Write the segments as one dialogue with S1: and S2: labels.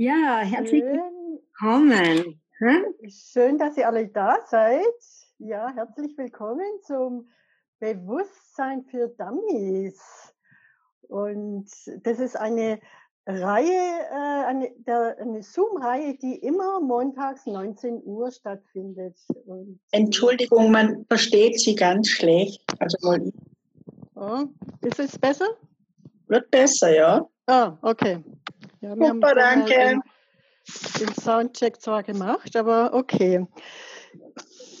S1: Ja, herzlich willkommen.
S2: Hm? Schön, dass ihr alle da seid. Ja, herzlich willkommen zum Bewusstsein für Dummies. Und das ist eine Reihe, äh, eine, eine Zoom-Reihe, die immer montags 19 Uhr stattfindet.
S1: Und Entschuldigung, man versteht Sie ganz schlecht. Also mal.
S2: Oh, ist es besser?
S1: Wird besser, ja.
S2: Ah, okay. Ja,
S1: wir Super, danke. Den,
S2: den Soundcheck zwar gemacht, aber okay.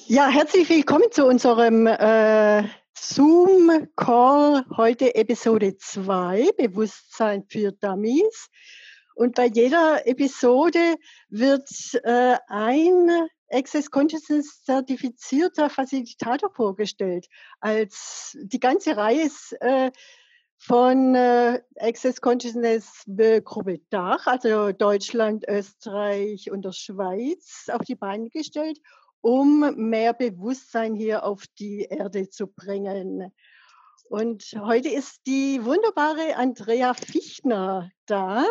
S2: Ja, herzlich willkommen zu unserem äh, Zoom-Call, heute Episode 2, Bewusstsein für Dummies. Und bei jeder Episode wird äh, ein Access Consciousness zertifizierter Facilitator vorgestellt. Als die ganze Reihe ist äh, von äh, Access Consciousness Gruppe Dach, also Deutschland, Österreich und der Schweiz, auf die Beine gestellt, um mehr Bewusstsein hier auf die Erde zu bringen. Und heute ist die wunderbare Andrea Fichtner da,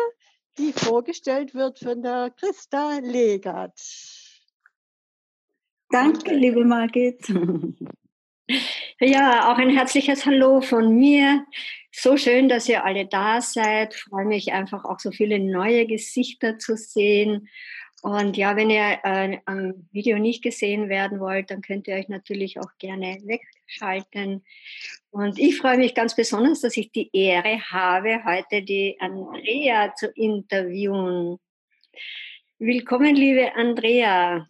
S2: die vorgestellt wird von der Christa Legat.
S1: Danke, liebe Margit. Ja, auch ein herzliches Hallo von mir. So schön, dass ihr alle da seid. Ich freue mich einfach auch so viele neue Gesichter zu sehen. Und ja, wenn ihr äh, am Video nicht gesehen werden wollt, dann könnt ihr euch natürlich auch gerne wegschalten. Und ich freue mich ganz besonders, dass ich die Ehre habe, heute die Andrea zu interviewen. Willkommen, liebe Andrea.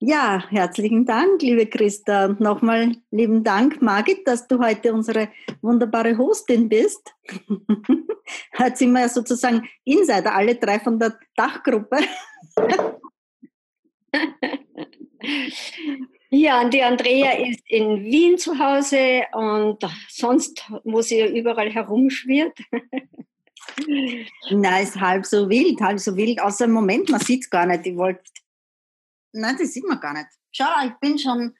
S3: Ja, herzlichen Dank, liebe Christa. Und nochmal lieben Dank, Margit, dass du heute unsere wunderbare Hostin bist. Heute sind wir ja sozusagen Insider, alle drei von der Dachgruppe.
S1: Ja, und die Andrea ist in Wien zu Hause und sonst, wo sie überall herumschwirrt.
S3: Nein, ist halb so wild, halb so wild. Außer im Moment, man sieht es gar nicht. Ich wollte Nein, das sieht man gar nicht. Schau, ich bin schon,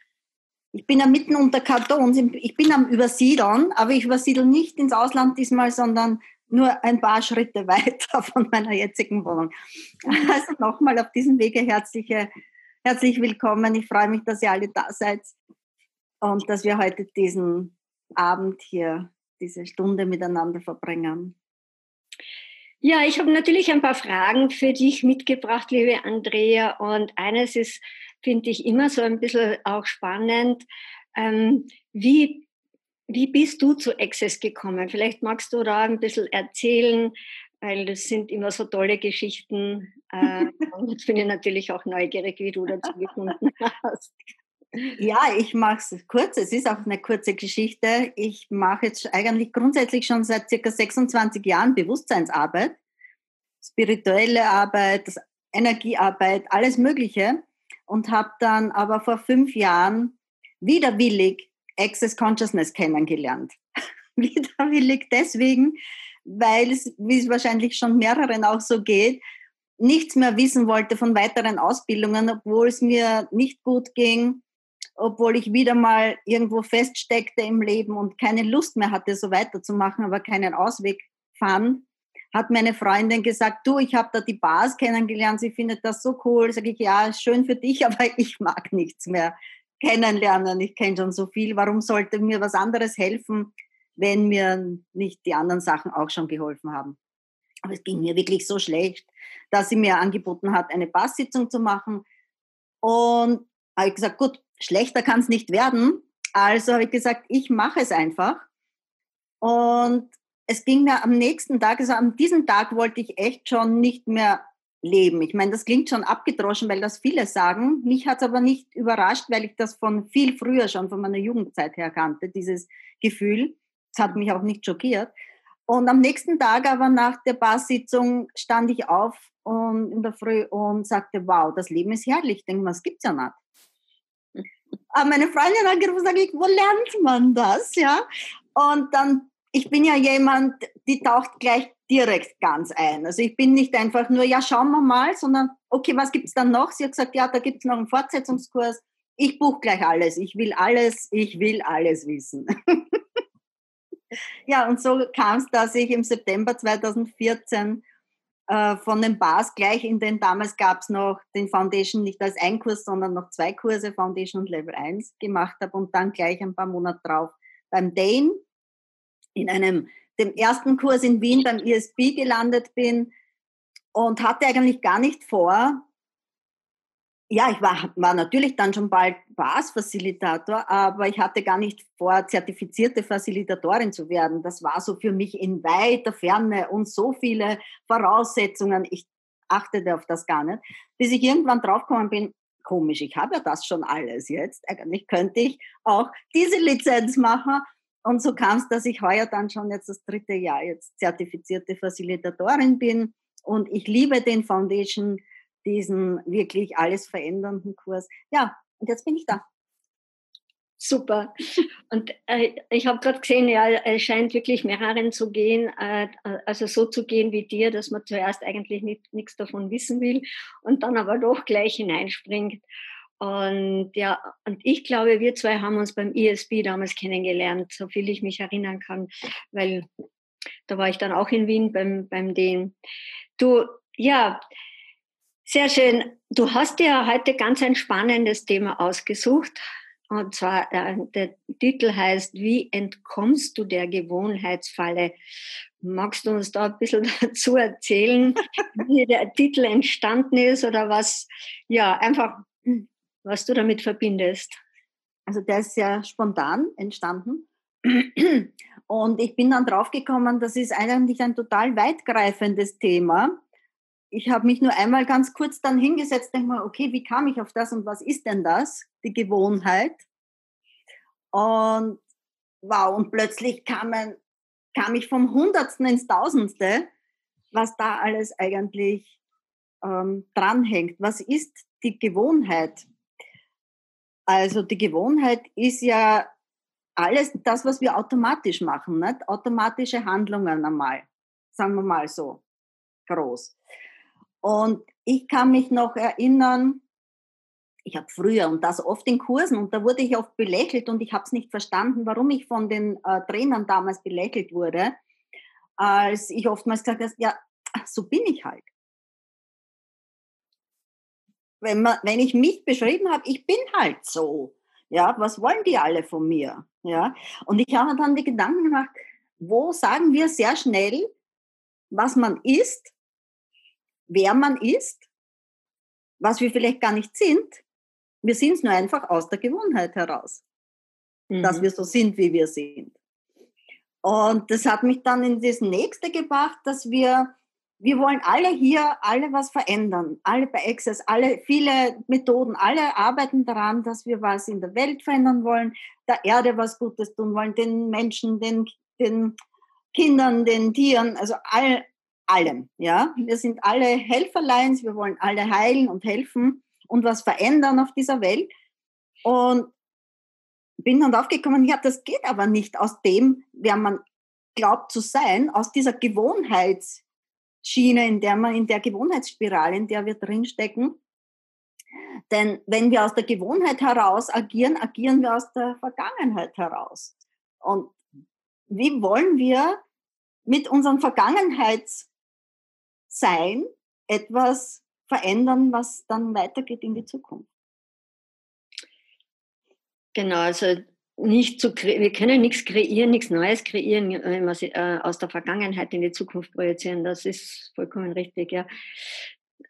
S3: ich bin ja mitten unter Kartons. Ich bin am Übersiedeln, aber ich übersiedle nicht ins Ausland diesmal, sondern nur ein paar Schritte weiter von meiner jetzigen Wohnung. Also nochmal auf diesem Wege herzliche, herzlich willkommen. Ich freue mich, dass ihr alle da seid und dass wir heute diesen Abend hier, diese Stunde miteinander verbringen.
S1: Ja, ich habe natürlich ein paar Fragen für dich mitgebracht, liebe Andrea. Und eines ist, finde ich, immer so ein bisschen auch spannend. Ähm, wie, wie bist du zu Access gekommen? Vielleicht magst du da ein bisschen erzählen, weil das sind immer so tolle Geschichten. Äh, und jetzt bin ich natürlich auch neugierig, wie du dazu gefunden hast.
S3: Ja, ich mache es kurz. Es ist auch eine kurze Geschichte. Ich mache jetzt eigentlich grundsätzlich schon seit circa 26 Jahren Bewusstseinsarbeit, spirituelle Arbeit, Energiearbeit, alles Mögliche. Und habe dann aber vor fünf Jahren widerwillig Access Consciousness kennengelernt. widerwillig deswegen, weil es, wie es wahrscheinlich schon mehreren auch so geht, nichts mehr wissen wollte von weiteren Ausbildungen, obwohl es mir nicht gut ging, obwohl ich wieder mal irgendwo feststeckte im Leben und keine Lust mehr hatte, so weiterzumachen, aber keinen Ausweg fand, hat meine Freundin gesagt, du, ich habe da die Bars kennengelernt, sie findet das so cool. Sag ich, ja, schön für dich, aber ich mag nichts mehr kennenlernen. Ich kenne schon so viel. Warum sollte mir was anderes helfen, wenn mir nicht die anderen Sachen auch schon geholfen haben? Aber es ging mir wirklich so schlecht, dass sie mir angeboten hat, eine Basssitzung zu machen. Und habe ich gesagt, gut, schlechter kann es nicht werden. Also habe ich gesagt, ich mache es einfach. Und es ging mir am nächsten Tag, also an diesem Tag wollte ich echt schon nicht mehr leben. Ich meine, das klingt schon abgedroschen, weil das viele sagen. Mich hat es aber nicht überrascht, weil ich das von viel früher schon von meiner Jugendzeit her kannte, dieses Gefühl. Das hat mich auch nicht schockiert. Und am nächsten Tag aber nach der Barsitzung stand ich auf und in der Früh und sagte, wow, das Leben ist herrlich. Ich denke mal, das gibt's ja nicht. Aber meine Freundin hat gesagt, wo lernt man das? Ja? Und dann, ich bin ja jemand, die taucht gleich direkt ganz ein. Also ich bin nicht einfach nur, ja, schauen wir mal, sondern, okay, was gibt es dann noch? Sie hat gesagt, ja, da gibt es noch einen Fortsetzungskurs. Ich buche gleich alles. Ich will alles, ich will alles wissen. ja, und so kam es, dass ich im September 2014 äh, von den Bars gleich in den, damals gab es noch den Foundation nicht als ein Kurs, sondern noch zwei Kurse, Foundation und Level 1 gemacht habe und dann gleich ein paar Monate drauf beim Dane in einem, dem ersten Kurs in Wien beim ISB gelandet bin und hatte eigentlich gar nicht vor, ja, ich war, war natürlich dann schon bald BAS-Facilitator, aber ich hatte gar nicht vor, zertifizierte Facilitatorin zu werden. Das war so für mich in weiter Ferne und so viele Voraussetzungen. Ich achtete auf das gar nicht, bis ich irgendwann draufgekommen bin, komisch, ich habe ja das schon alles jetzt. Eigentlich könnte ich auch diese Lizenz machen. Und so kam es, dass ich heuer dann schon jetzt das dritte Jahr jetzt zertifizierte Facilitatorin bin. Und ich liebe den Foundation diesen wirklich alles verändernden Kurs. Ja, und jetzt bin ich da.
S1: Super. Und äh, ich habe gerade gesehen, ja, es scheint wirklich mehreren zu gehen, äh, also so zu gehen wie dir, dass man zuerst eigentlich nichts davon wissen will und dann aber doch gleich hineinspringt. Und ja, und ich glaube, wir zwei haben uns beim ISB damals kennengelernt, so viel ich mich erinnern kann, weil da war ich dann auch in Wien beim, beim den. Du, ja, sehr schön. Du hast dir heute ganz ein spannendes Thema ausgesucht. Und zwar, äh, der Titel heißt, wie entkommst du der Gewohnheitsfalle? Magst du uns da ein bisschen dazu erzählen, wie der Titel entstanden ist oder was, ja, einfach, was du damit verbindest?
S3: Also der ist sehr spontan entstanden. Und ich bin dann draufgekommen, das ist eigentlich ein total weitgreifendes Thema ich habe mich nur einmal ganz kurz dann hingesetzt, denke mal, okay, wie kam ich auf das und was ist denn das? Die Gewohnheit. Und wow, und plötzlich kam, ein, kam ich vom Hundertsten ins Tausendste, was da alles eigentlich ähm, dranhängt. Was ist die Gewohnheit? Also die Gewohnheit ist ja alles das, was wir automatisch machen, nicht? automatische Handlungen einmal, sagen wir mal so groß. Und ich kann mich noch erinnern, ich habe früher und das oft in Kursen und da wurde ich oft belächelt und ich habe es nicht verstanden, warum ich von den äh, Trainern damals belächelt wurde, als ich oftmals gesagt habe, ja, so bin ich halt. Wenn, man, wenn ich mich beschrieben habe, ich bin halt so. Ja, was wollen die alle von mir? Ja, und ich habe dann die Gedanken gemacht, wo sagen wir sehr schnell, was man ist wer man ist, was wir vielleicht gar nicht sind. Wir sind es nur einfach aus der Gewohnheit heraus, mhm. dass wir so sind, wie wir sind. Und das hat mich dann in das nächste gebracht, dass wir, wir wollen alle hier, alle was verändern, alle bei Access, alle, viele Methoden, alle arbeiten daran, dass wir was in der Welt verändern wollen, der Erde was Gutes tun wollen, den Menschen, den, den Kindern, den Tieren, also all, allem. Ja? Wir sind alle Helferleins, wir wollen alle heilen und helfen und was verändern auf dieser Welt. Und bin dann aufgekommen, ja, das geht aber nicht aus dem, wer man glaubt zu sein, aus dieser Gewohnheitsschiene, in der man, in der Gewohnheitsspirale, in der wir drinstecken. Denn wenn wir aus der Gewohnheit heraus agieren, agieren wir aus der Vergangenheit heraus. Und wie wollen wir mit unseren Vergangenheits sein, etwas verändern, was dann weitergeht in die Zukunft.
S1: Genau, also nicht zu wir können nichts kreieren, nichts Neues kreieren, wenn wir sie, äh, aus der Vergangenheit in die Zukunft projizieren. Das ist vollkommen richtig, ja.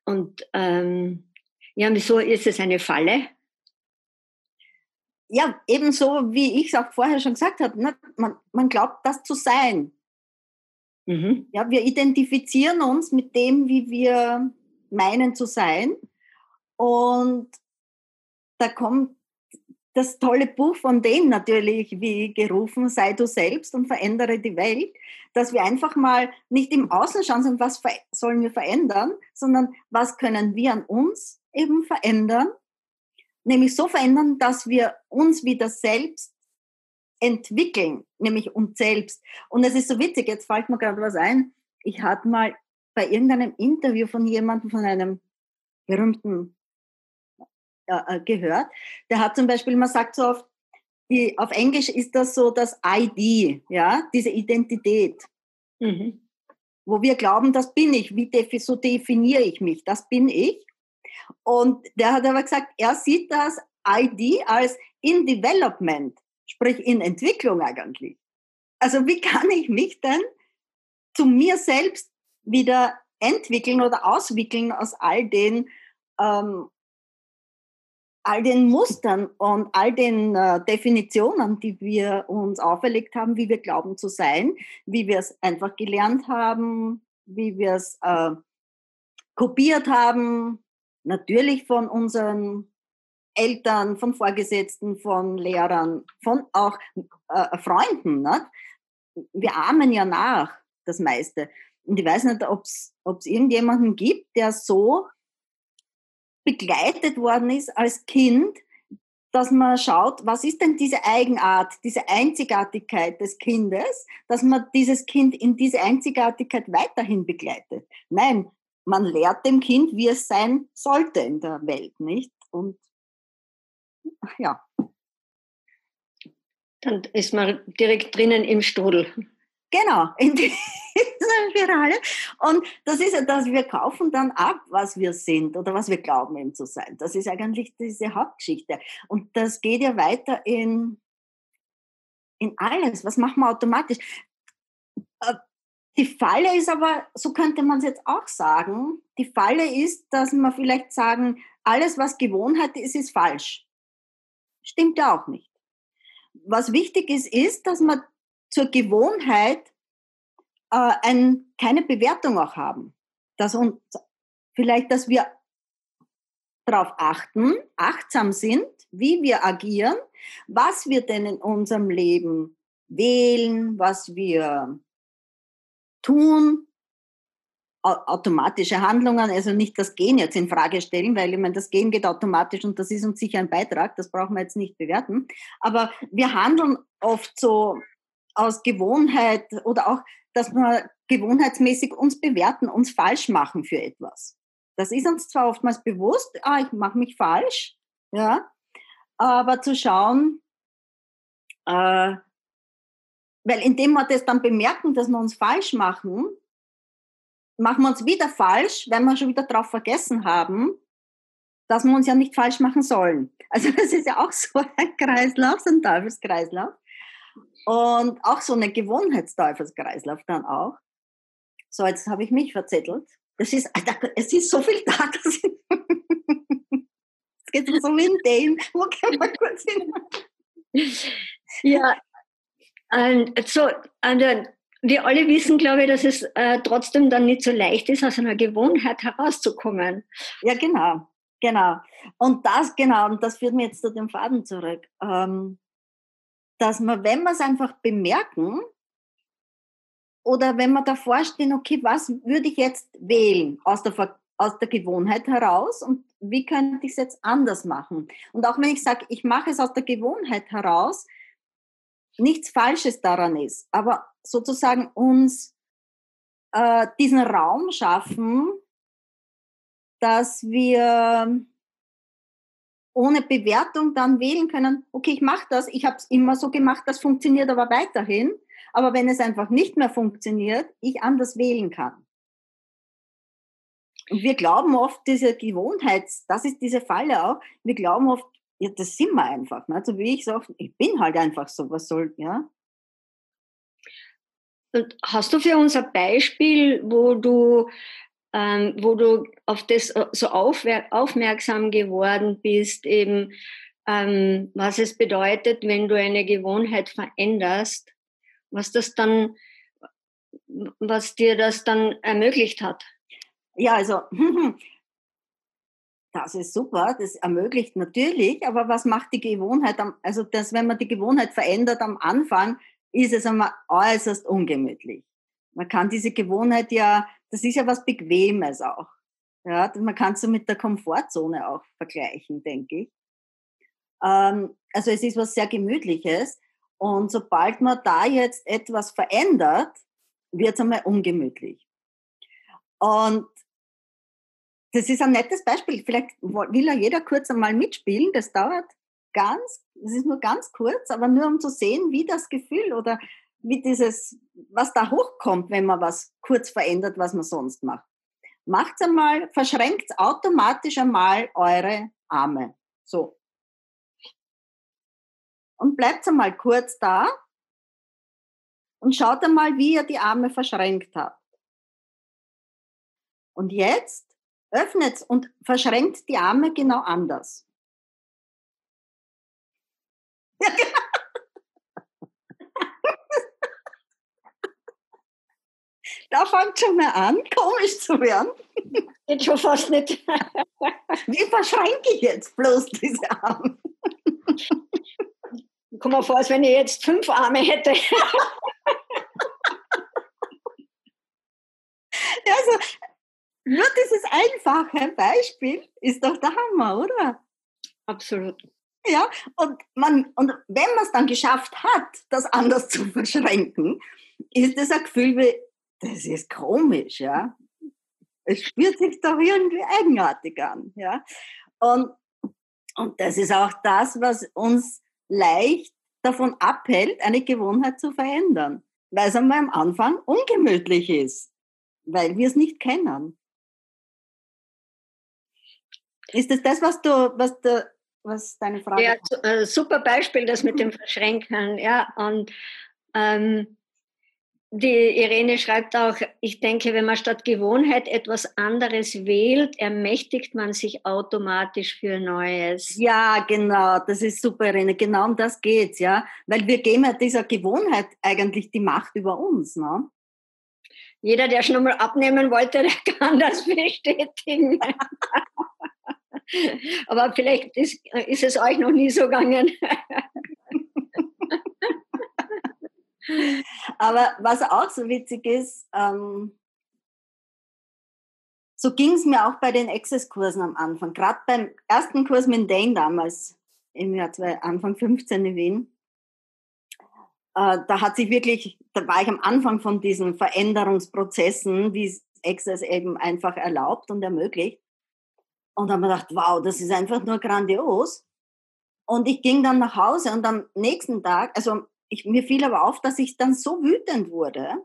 S1: Und ähm, ja, wieso ist es eine Falle?
S3: Ja, ebenso wie ich es auch vorher schon gesagt habe, ne? man, man glaubt, das zu sein. Mhm. Ja, wir identifizieren uns mit dem, wie wir meinen zu sein. Und da kommt das tolle Buch von denen natürlich wie gerufen, sei du selbst und verändere die Welt, dass wir einfach mal nicht im Außen schauen, sondern was sollen wir verändern, sondern was können wir an uns eben verändern, nämlich so verändern, dass wir uns wieder selbst entwickeln, nämlich uns selbst. Und es ist so witzig, jetzt fällt mir gerade was ein. Ich hatte mal bei irgendeinem Interview von jemandem, von einem berühmten äh, äh gehört, der hat zum Beispiel, man sagt so oft, die, auf Englisch ist das so das ID, ja, diese Identität. Mhm. wo wir glauben, das bin ich, wie defi so definiere ich mich, das bin ich. Und der hat aber gesagt, er sieht das ID als in Development, sprich in Entwicklung eigentlich. Also wie kann ich mich denn zu mir selbst wieder entwickeln oder auswickeln aus all den ähm, all den Mustern und all den äh, Definitionen, die wir uns auferlegt haben, wie wir glauben zu sein, wie wir es einfach gelernt haben, wie wir es äh, kopiert haben, natürlich von unseren Eltern, von Vorgesetzten, von Lehrern, von auch äh, Freunden. Ne? Wir ahmen ja nach, das meiste. Und ich weiß nicht, ob es irgendjemanden gibt, der so begleitet worden ist als Kind, dass man schaut, was ist denn diese Eigenart, diese Einzigartigkeit des Kindes, dass man dieses Kind in diese Einzigartigkeit weiterhin begleitet. Nein, man lehrt dem Kind, wie es sein sollte in der Welt, nicht? Und ja.
S1: Dann ist man direkt drinnen im Strudel.
S3: Genau, in dieser Spirale. Und das ist ja das, wir kaufen dann ab, was wir sind oder was wir glauben eben zu sein. Das ist eigentlich diese Hauptgeschichte. Und das geht ja weiter in, in alles. Was machen wir automatisch? Äh, die Falle ist aber, so könnte man es jetzt auch sagen, die Falle ist, dass man vielleicht sagen, alles, was Gewohnheit ist, ist falsch. Stimmt ja auch nicht. Was wichtig ist, ist, dass man zur Gewohnheit äh, ein, keine Bewertung auch haben. Dass uns, vielleicht, dass wir darauf achten, achtsam sind, wie wir agieren, was wir denn in unserem Leben wählen, was wir tun, automatische Handlungen, also nicht das Gehen jetzt in Frage stellen, weil ich meine, das Gehen geht automatisch und das ist uns sicher ein Beitrag, das brauchen wir jetzt nicht bewerten. Aber wir handeln oft so aus Gewohnheit oder auch, dass wir gewohnheitsmäßig uns bewerten, uns falsch machen für etwas. Das ist uns zwar oftmals bewusst, ah, ich mache mich falsch, ja, aber zu schauen, äh, weil indem wir das dann bemerken, dass wir uns falsch machen, machen wir uns wieder falsch, weil wir schon wieder darauf vergessen haben, dass wir uns ja nicht falsch machen sollen. Also das ist ja auch so ein Kreislauf, so ein Teufelskreislauf. Und auch so eine Gewohnheitsteufelskreislauf dann auch. So, jetzt habe ich mich verzettelt. Das ist, es ist so viel da, dass ich es geht so wie ein Dane. Wo kann man kurz hin?
S1: Ja, so, wir alle wissen, glaube ich, dass es äh, trotzdem dann nicht so leicht ist, aus einer Gewohnheit herauszukommen.
S3: Ja, genau, genau. Und das, genau, und das führt mir jetzt zu dem Faden zurück. Ähm, dass man, wenn wir es einfach bemerken, oder wenn wir davor stehen, okay, was würde ich jetzt wählen aus der, aus der Gewohnheit heraus und wie könnte ich es jetzt anders machen? Und auch wenn ich sage, ich mache es aus der Gewohnheit heraus, nichts Falsches daran ist, aber sozusagen uns äh, diesen Raum schaffen, dass wir ohne Bewertung dann wählen können, okay, ich mache das, ich habe es immer so gemacht, das funktioniert aber weiterhin. Aber wenn es einfach nicht mehr funktioniert, ich anders wählen kann. Und wir glauben oft, diese Gewohnheits, das ist diese Falle auch, wir glauben oft, ja, das sind wir einfach. Ne? Also wie ich sage, ich bin halt einfach so, was soll, ja.
S1: Und hast du für uns ein Beispiel, wo du ähm, wo du auf das äh, so aufmerksam geworden bist, eben ähm, was es bedeutet, wenn du eine Gewohnheit veränderst, was das dann, was dir das dann ermöglicht hat.
S3: Ja, also das ist super, das ermöglicht natürlich, aber was macht die Gewohnheit? Am, also das, wenn man die Gewohnheit verändert am Anfang, ist es einmal äußerst ungemütlich. Man kann diese Gewohnheit ja das ist ja was Bequemes auch. Ja, man kann es so mit der Komfortzone auch vergleichen, denke ich. Ähm, also es ist was sehr Gemütliches. Und sobald man da jetzt etwas verändert, wird es einmal ungemütlich. Und das ist ein nettes Beispiel. Vielleicht will ja jeder kurz einmal mitspielen. Das dauert ganz, es ist nur ganz kurz, aber nur um zu sehen, wie das Gefühl oder wie dieses, was da hochkommt, wenn man was kurz verändert, was man sonst macht. Macht's einmal, verschränkt automatisch einmal eure Arme. So. Und bleibt einmal kurz da und schaut einmal, wie ihr die Arme verschränkt habt. Und jetzt öffnet und verschränkt die Arme genau anders. Ja, genau. Da fängt schon mal an, komisch zu werden.
S1: Geht schon fast nicht.
S3: Wie verschränke ich jetzt bloß diese Arme?
S1: Komm mal vor, als wenn ich jetzt fünf Arme hätte.
S3: also, nur dieses einfache Beispiel ist doch der Hammer, oder?
S1: Absolut.
S3: Ja, und, man, und wenn man es dann geschafft hat, das anders zu verschränken, ist das ein Gefühl wie, das ist komisch, ja. Es spürt sich doch irgendwie eigenartig an, ja. Und, und das ist auch das, was uns leicht davon abhält, eine Gewohnheit zu verändern, weil es einmal am Anfang ungemütlich ist, weil wir es nicht kennen. Ist das das, was du, was du, was deine Frage?
S1: Ja, äh, super Beispiel, das mit dem Verschränken, ja. Und ähm, die Irene schreibt auch, ich denke, wenn man statt Gewohnheit etwas anderes wählt, ermächtigt man sich automatisch für Neues.
S3: Ja, genau, das ist super, Irene. Genau um das geht's, ja. Weil wir geben ja dieser Gewohnheit eigentlich die Macht über uns, ne?
S1: Jeder, der schon einmal abnehmen wollte, der kann das bestätigen. Aber vielleicht ist, ist es euch noch nie so gegangen.
S3: Aber was auch so witzig ist, ähm, so ging es mir auch bei den Access-Kursen am Anfang. Gerade beim ersten Kurs mit Dane damals, im Jahr zwei, Anfang 15 in Wien, äh, da hat sich wirklich, da war ich am Anfang von diesen Veränderungsprozessen, wie es Access eben einfach erlaubt und ermöglicht. Und habe mir gedacht, wow, das ist einfach nur grandios. Und ich ging dann nach Hause und am nächsten Tag, also ich, mir fiel aber auf, dass ich dann so wütend wurde.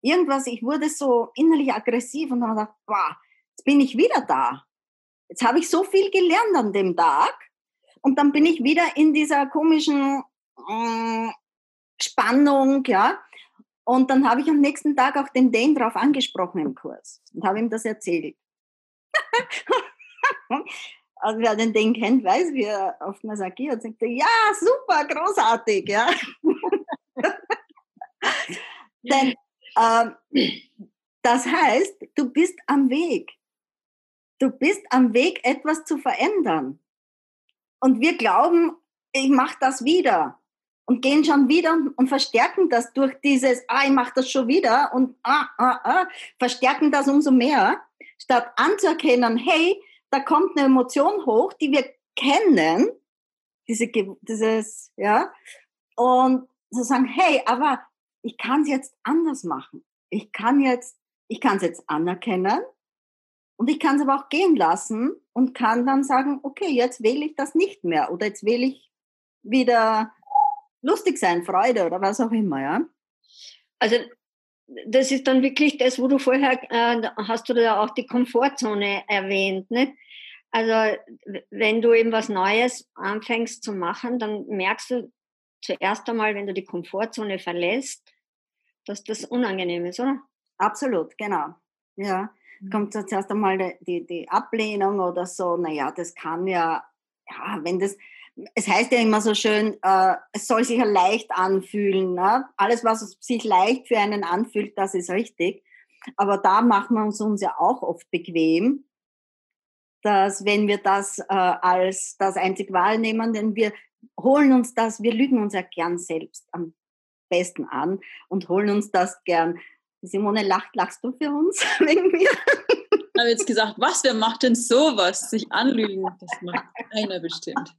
S3: Irgendwas, ich wurde so innerlich aggressiv und habe gedacht, wow, jetzt bin ich wieder da. Jetzt habe ich so viel gelernt an dem Tag. Und dann bin ich wieder in dieser komischen äh, Spannung, ja. Und dann habe ich am nächsten Tag auch den Dane drauf angesprochen im Kurs und habe ihm das erzählt. Also wer den Ding kennt, weiß, wie er oftmals agiert. Sagt er, ja, super, großartig, ja. Denn ähm, das heißt, du bist am Weg. Du bist am Weg, etwas zu verändern. Und wir glauben, ich mache das wieder. Und gehen schon wieder und, und verstärken das durch dieses, ah, ich mache das schon wieder und ah, ah, ah, verstärken das umso mehr, statt anzuerkennen, hey, da kommt eine Emotion hoch, die wir kennen, diese, dieses, ja, und zu sagen, hey, aber ich kann es jetzt anders machen. Ich kann jetzt, ich kann es jetzt anerkennen und ich kann es aber auch gehen lassen und kann dann sagen, okay, jetzt wähle ich das nicht mehr oder jetzt wähle ich wieder lustig sein, Freude oder was auch immer, ja.
S1: Also das ist dann wirklich das, wo du vorher äh, hast du da auch die Komfortzone erwähnt. Nicht? Also wenn du eben was Neues anfängst zu machen, dann merkst du zuerst einmal, wenn du die Komfortzone verlässt, dass das unangenehm ist, oder?
S3: Absolut, genau. Ja, mhm. kommt zuerst einmal die, die, die Ablehnung oder so. Naja, das kann ja, ja, wenn das, es heißt ja immer so schön, äh, es soll sich ja leicht anfühlen. Ne? Alles, was sich leicht für einen anfühlt, das ist richtig. Aber da machen wir uns, uns ja auch oft bequem dass wenn wir das äh, als das einzig wahrnehmen, denn wir holen uns das, wir lügen uns ja gern selbst am besten an und holen uns das gern. Simone, lacht, lachst du für uns wegen mir?
S4: Ich habe jetzt gesagt, was, wer macht denn sowas? Sich anlügen, das macht keiner bestimmt.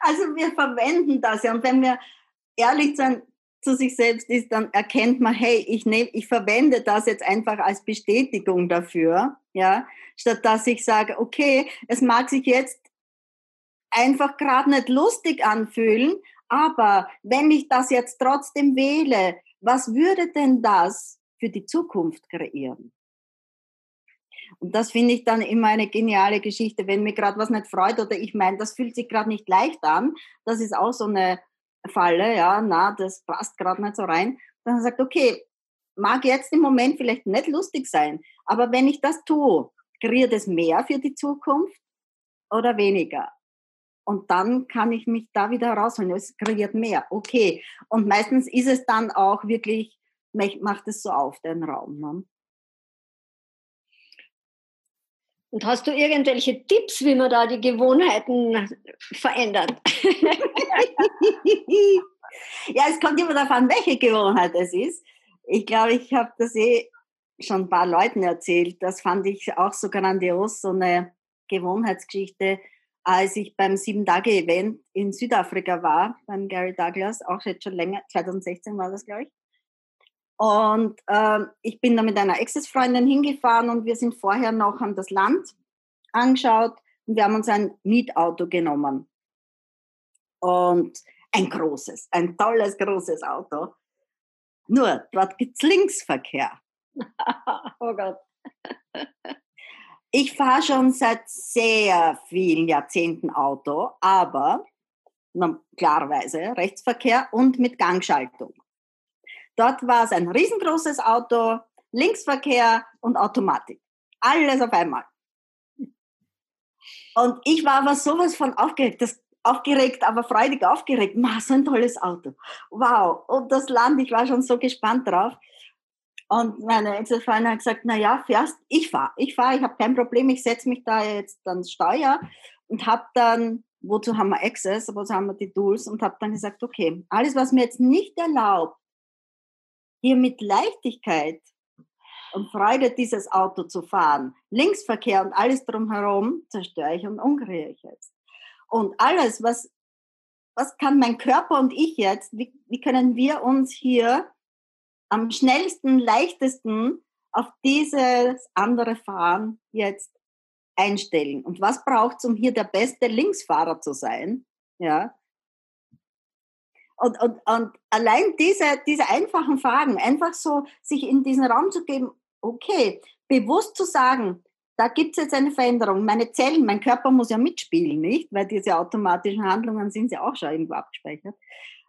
S3: Also wir verwenden das ja und wenn wir ehrlich sind, zu sich selbst ist, dann erkennt man, hey, ich nehme, ich verwende das jetzt einfach als Bestätigung dafür, ja, statt dass ich sage, okay, es mag sich jetzt einfach gerade nicht lustig anfühlen, Aber wenn ich das jetzt trotzdem wähle, was würde denn das für die Zukunft kreieren? Und das finde ich dann immer eine geniale Geschichte, wenn mir gerade was nicht freut oder ich meine, das fühlt sich gerade nicht leicht an. Das ist auch so eine Falle, ja, na, das passt gerade nicht so rein. Dann sagt, okay, mag jetzt im Moment vielleicht nicht lustig sein, aber wenn ich das tue, kreiert es mehr für die Zukunft oder weniger? Und dann kann ich mich da wieder herausholen. Es kreiert mehr. Okay. Und meistens ist es dann auch wirklich, macht es so auf den Raum. Ne?
S1: Und hast du irgendwelche Tipps, wie man da die Gewohnheiten verändert?
S3: ja, es kommt immer an, welche Gewohnheit es ist. Ich glaube, ich habe das eh schon ein paar Leuten erzählt. Das fand ich auch so grandios, so eine Gewohnheitsgeschichte, als ich beim Sieben-Tage-Event in Südafrika war, beim Gary Douglas, auch jetzt schon länger, 2016 war das, glaube ich. Und äh, ich bin da mit einer Ex-Freundin hingefahren und wir sind vorher noch an das Land angeschaut und wir haben uns ein Mietauto genommen. Und ein großes, ein tolles, großes Auto. Nur, dort gibt es Linksverkehr. oh Gott. ich fahre schon seit sehr vielen Jahrzehnten Auto, aber klarerweise Rechtsverkehr und mit Gangschaltung. Dort war es ein riesengroßes Auto, Linksverkehr und Automatik. Alles auf einmal. Und ich war aber sowas von aufgeregt, das, aufgeregt, aber freudig aufgeregt. Ma, so ein tolles Auto. Wow. Und das Land, ich war schon so gespannt drauf. Und meine Ex-Freundin hat gesagt, na ja, fährst, ich fahre, ich fahre, ich habe kein Problem, ich setze mich da jetzt dann Steuer und habe dann, wozu haben wir Access, wozu haben wir die Tools und habe dann gesagt, okay, alles, was mir jetzt nicht erlaubt, hier mit Leichtigkeit und Freude dieses Auto zu fahren, Linksverkehr und alles drumherum, zerstöre ich und umkreiere ich jetzt. Und alles, was, was kann mein Körper und ich jetzt, wie, wie können wir uns hier am schnellsten, leichtesten auf dieses andere Fahren jetzt einstellen? Und was braucht es, um hier der beste Linksfahrer zu sein? Ja, und, und, und allein diese, diese einfachen Fragen, einfach so sich in diesen Raum zu geben, okay, bewusst zu sagen, da gibt es jetzt eine Veränderung. Meine Zellen, mein Körper muss ja mitspielen, nicht? Weil diese automatischen Handlungen sind ja auch schon irgendwo abgespeichert.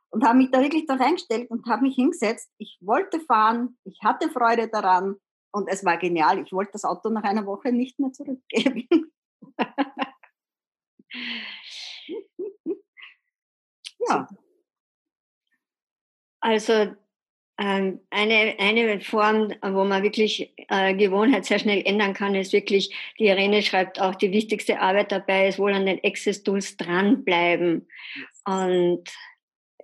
S3: Und habe mich da wirklich da reingestellt und habe mich hingesetzt. Ich wollte fahren, ich hatte Freude daran und es war genial. Ich wollte das Auto nach einer Woche nicht mehr zurückgeben.
S1: ja. Also ähm, eine, eine Form, wo man wirklich äh, Gewohnheit sehr schnell ändern kann, ist wirklich, die Irene schreibt auch, die wichtigste Arbeit dabei ist wohl an den Access-Tools dranbleiben. Und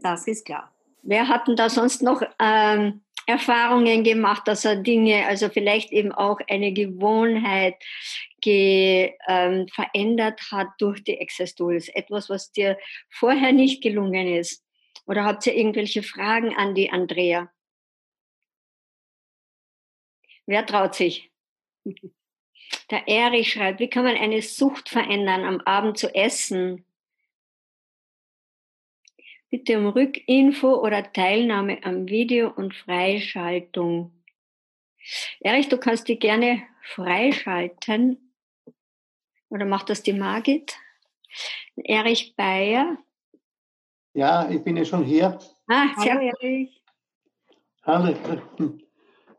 S3: das ist klar.
S1: Wer hat denn da sonst noch ähm, Erfahrungen gemacht, dass er Dinge, also vielleicht eben auch eine Gewohnheit ge, ähm, verändert hat durch die Access Tools? Etwas, was dir vorher nicht gelungen ist? Oder habt ihr irgendwelche Fragen an die Andrea? Wer traut sich? Der Erich schreibt, wie kann man eine Sucht verändern, am Abend zu essen? Bitte um Rückinfo oder Teilnahme am Video und Freischaltung. Erich, du kannst die gerne freischalten. Oder macht das die Margit? Erich Bayer,
S5: ja, ich bin ja schon hier.
S1: Ah, servus.
S5: Hallo,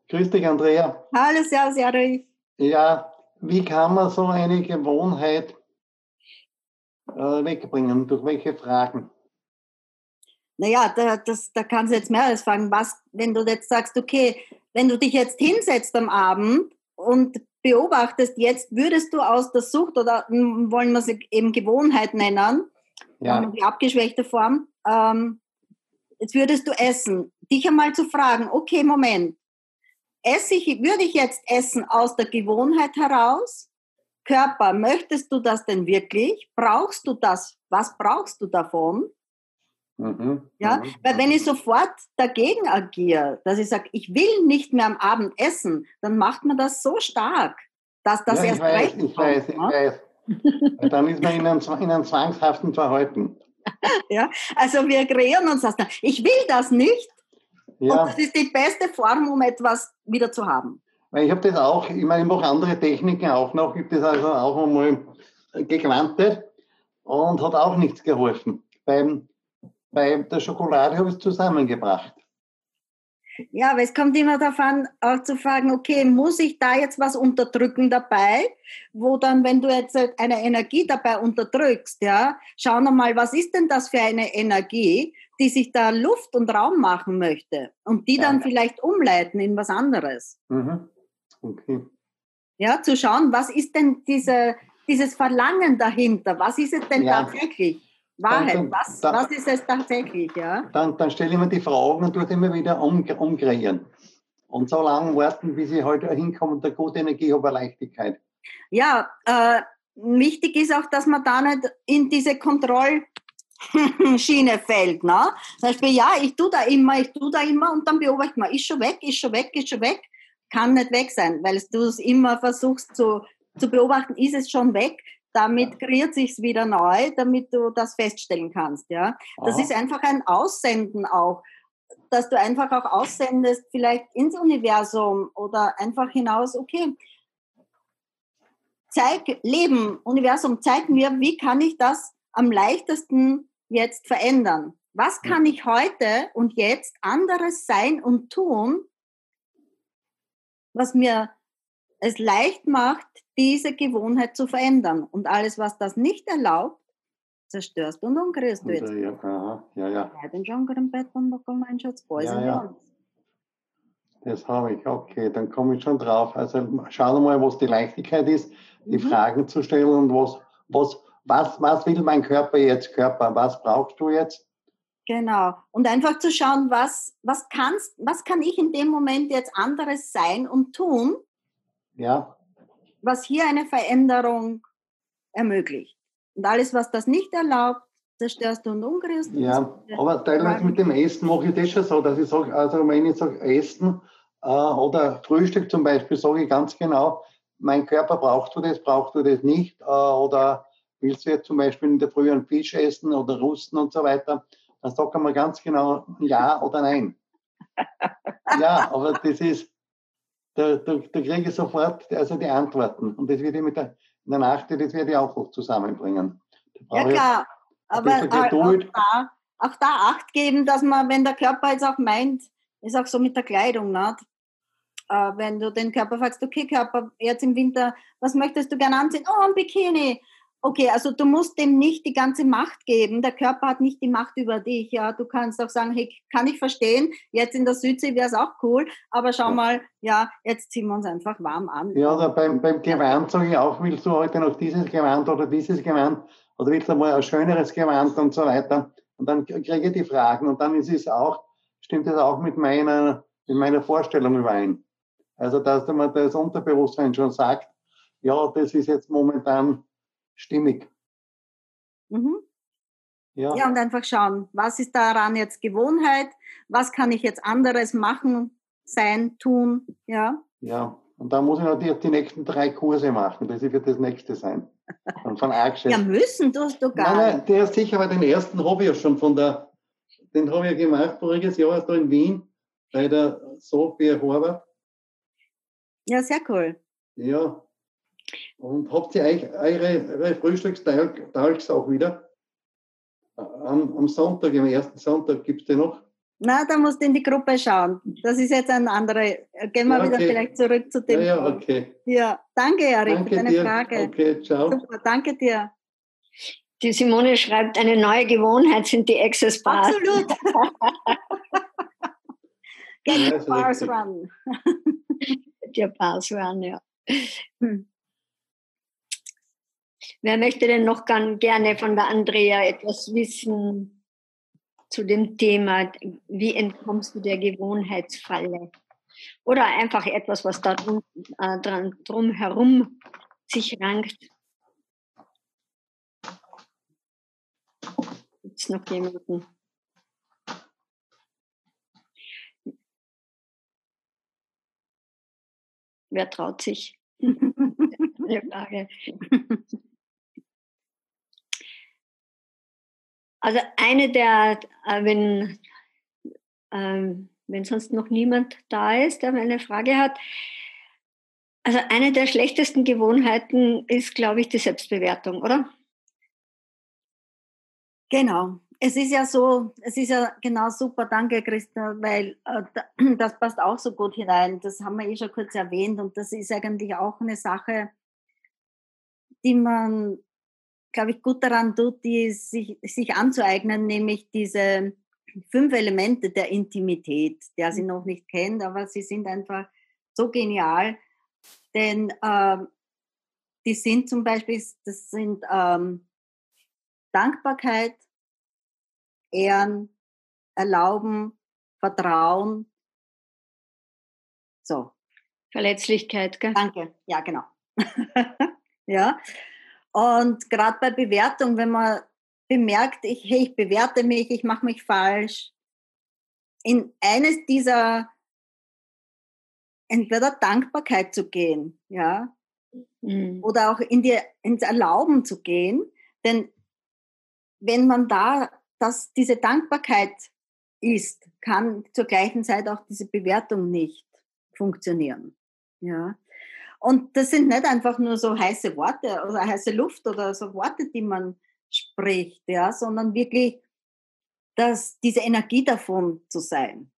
S5: grüß dich, Andrea.
S3: Hallo, servus, Erich.
S5: Ja, wie kann man so eine Gewohnheit äh, wegbringen? Durch welche Fragen?
S3: Naja, da, das, da kannst du jetzt mehr als fragen. Was, wenn du jetzt sagst, okay, wenn du dich jetzt hinsetzt am Abend und beobachtest, jetzt würdest du aus der Sucht oder wollen wir sie eben Gewohnheit nennen, ja. die abgeschwächte Form. Ähm, jetzt würdest du essen. Dich einmal zu fragen, okay, Moment, esse ich, würde ich jetzt essen aus der Gewohnheit heraus? Körper, möchtest du das denn wirklich? Brauchst du das? Was brauchst du davon? Mhm. Ja, mhm. weil wenn ich sofort dagegen agiere, dass ich sage, ich will nicht mehr am Abend essen, dann macht man das so stark, dass das
S5: ja, erst
S3: ich weiß,
S5: ich weiß, ich weiß. Dann ist man in einem, in einem zwanghaften Verhalten.
S3: ja, also wir kreieren uns das. Ich will das nicht.
S5: Ja.
S3: Und das ist die beste Form, um etwas wieder zu haben.
S5: Weil ich habe das auch, ich meine, ich mache andere Techniken auch noch, ich habe das also auch einmal gequantet und hat auch nichts geholfen. Beim, bei der Schokolade habe ich es zusammengebracht.
S3: Ja, aber es kommt immer an, auch zu fragen, okay, muss ich da jetzt was unterdrücken dabei? Wo dann, wenn du jetzt eine Energie dabei unterdrückst, ja, schau nochmal, was ist denn das für eine Energie, die sich da Luft und Raum machen möchte und die dann
S5: Ja.
S3: vielleicht umleiten in was anderes.
S5: Mhm. Okay.
S3: Ja, zu schauen, was ist denn diese, dieses Verlangen dahinter? Was ist es denn
S5: Ja.
S3: tatsächlich? Wahrheit,
S5: Dann-
S3: was,
S5: dann-
S3: was ist es tatsächlich, ja?
S5: Dann, dann stelle ich mir die Fragen und tue immer wieder um, umkreieren. Und so lange warten, bis ich heute hinkomme und eine gute Energie habe, Leichtigkeit.
S3: Ja, äh, wichtig ist auch, dass man da nicht in diese Kontrollschiene fällt. Ne? Zum Beispiel, ja, ich tue da immer, ich tue da immer und dann beobachte man, ist schon weg, ist schon weg, ist schon weg. Kann nicht weg sein, weil du es immer versuchst zu, zu beobachten, ist es schon weg. Damit kreiert sich's wieder neu, damit du das feststellen kannst. Ja, das
S5: Aha.
S3: ist einfach ein Aussenden auch, dass du einfach auch aussendest, vielleicht ins Universum oder einfach hinaus. Okay, zeig, Leben, Universum, zeig mir, wie kann ich das am leichtesten jetzt verändern? Was kann ich heute und jetzt anderes sein und tun, was mir es leicht macht, diese Gewohnheit zu verändern? Und alles, was das nicht erlaubt, zerstörst und umkrierst du jetzt.
S5: äh, ja, aha, ja, ja, Ja, ja. das habe ich. Okay, dann komme ich schon drauf. Also schauen wir mal, was die Leichtigkeit ist, die
S3: Mhm.
S5: Fragen zu stellen und was, was, was, was will mein Körper jetzt, Körper, was brauchst du jetzt?
S3: Genau. Und einfach zu schauen, was, was, kannst, was kann ich in dem Moment jetzt anderes sein und tun,
S5: Ja,
S3: was hier eine Veränderung ermöglicht. Und alles, was das nicht erlaubt, zerstörst du und du.
S5: Ja, aber teilweise mit dem Essen mache ich das schon so, dass ich sage, also wenn ich sage Essen äh, oder Frühstück zum Beispiel, sage ich ganz genau, mein Körper brauchst du das, brauchst du das nicht, äh, oder willst du jetzt zum Beispiel in der Früh einen Fisch essen oder Rusten und so weiter, dann sagt man ganz genau ja oder nein. ja, aber das ist, da, da, da kriege ich sofort also die Antworten und das werde ich mit der, in der Nacht, das werde ich auch zusammenbringen. Da
S3: Ja klar, aber auch, da, auch da Acht geben, dass man, wenn der Körper jetzt auch meint, ist auch so mit der Kleidung, ne? äh, wenn du den Körper fragst, okay Körper, jetzt im Winter, was möchtest du gerne anziehen? Oh, ein Bikini. Okay, also du musst dem nicht die ganze Macht geben. Der Körper hat nicht die Macht über dich. Ja, du kannst auch sagen, hey, kann ich verstehen. Jetzt in der Südsee wäre es auch cool, aber schau
S5: Ja.
S3: mal, ja, jetzt ziehen wir uns einfach warm an.
S5: Ja, oder beim, beim Gewand sage ich auch, willst du heute noch dieses Gewand oder dieses Gewand oder willst du mal ein schöneres Gewand und so weiter. Und dann kriege ich die Fragen und dann ist es auch, stimmt es auch mit meiner, mit meiner Vorstellung überein. Also, dass man das Unterbewusstsein schon sagt, ja, das ist jetzt momentan stimmig.
S3: Mhm.
S5: Ja,
S3: Ja, und einfach schauen, was ist daran jetzt Gewohnheit? Was kann ich jetzt anderes machen, sein, tun? Ja,
S5: ja. Und dann muss ich noch die, nächsten drei Kurse machen. Das wird das nächste sein. Und von Argchef.
S3: ja müssen tust du gar
S5: Nein, nein,
S3: nicht.
S5: der ist sicher, weil den ersten habe ich ja schon von der, den habe ich ja gemacht voriges Jahr da in Wien bei der Sophia Horvath.
S3: Ja, sehr cool.
S5: Ja. Und habt ihr euch eure, eure Frühstückstalks auch wieder? Am, am Sonntag, am ersten Sonntag gibt es den noch.
S3: Na, da musst du in die Gruppe schauen. Das ist jetzt ein anderer. Gehen wir
S5: Ja,
S3: wieder
S5: okay.
S3: vielleicht zurück zu
S5: Ja,
S3: dem.
S5: ja, okay.
S3: Ja, danke, Erik, für
S5: Danke
S3: deine
S5: dir.
S3: Frage.
S5: Okay, ciao.
S3: Super, danke dir.
S1: Die Simone schreibt, eine neue Gewohnheit sind die Access Bars.
S3: Absolut.
S5: Ja,
S3: Get the bars
S5: richtig.
S3: run.
S1: Die Bars waren, ja. Wer möchte denn noch gern, gerne von der Andrea etwas wissen zu dem Thema, wie entkommst du der Gewohnheitsfalle? Oder einfach etwas, was da drum, äh, dran, drum herum sich rankt. Gibt es noch jemanden? Wer traut sich? Eine Frage. Also eine der, äh, wenn, ähm, wenn sonst noch niemand da ist, der eine Frage hat, also eine der schlechtesten Gewohnheiten ist, glaube ich, die Selbstbewertung, oder?
S3: Genau. Es ist ja so, es ist ja genau super, danke Christa, weil äh, das passt auch so gut hinein. Das haben wir eh schon kurz erwähnt und das ist eigentlich auch eine Sache, die man, glaube ich, gut daran tut, die sich, sich anzueignen, nämlich diese fünf Elemente der Intimität, der sie noch nicht kennt, aber sie sind einfach so genial, denn äh, die sind zum Beispiel, das sind ähm, Dankbarkeit, Ehren, Erlauben, Vertrauen. So.
S1: Verletzlichkeit, gell?
S3: Danke, ja, genau. ja. Und gerade bei Bewertung, wenn man bemerkt, ich, hey, ich bewerte mich, ich mache mich falsch, in eines dieser entweder Dankbarkeit zu gehen, ja, mhm. oder auch in die, ins Erlauben zu gehen, denn wenn man da dass diese Dankbarkeit ist, kann zur gleichen Zeit auch diese Bewertung nicht funktionieren. Ja. Und das sind nicht einfach nur so heiße Worte oder heiße Luft oder so Worte, die man spricht, ja, sondern wirklich dass diese Energie davon zu sein.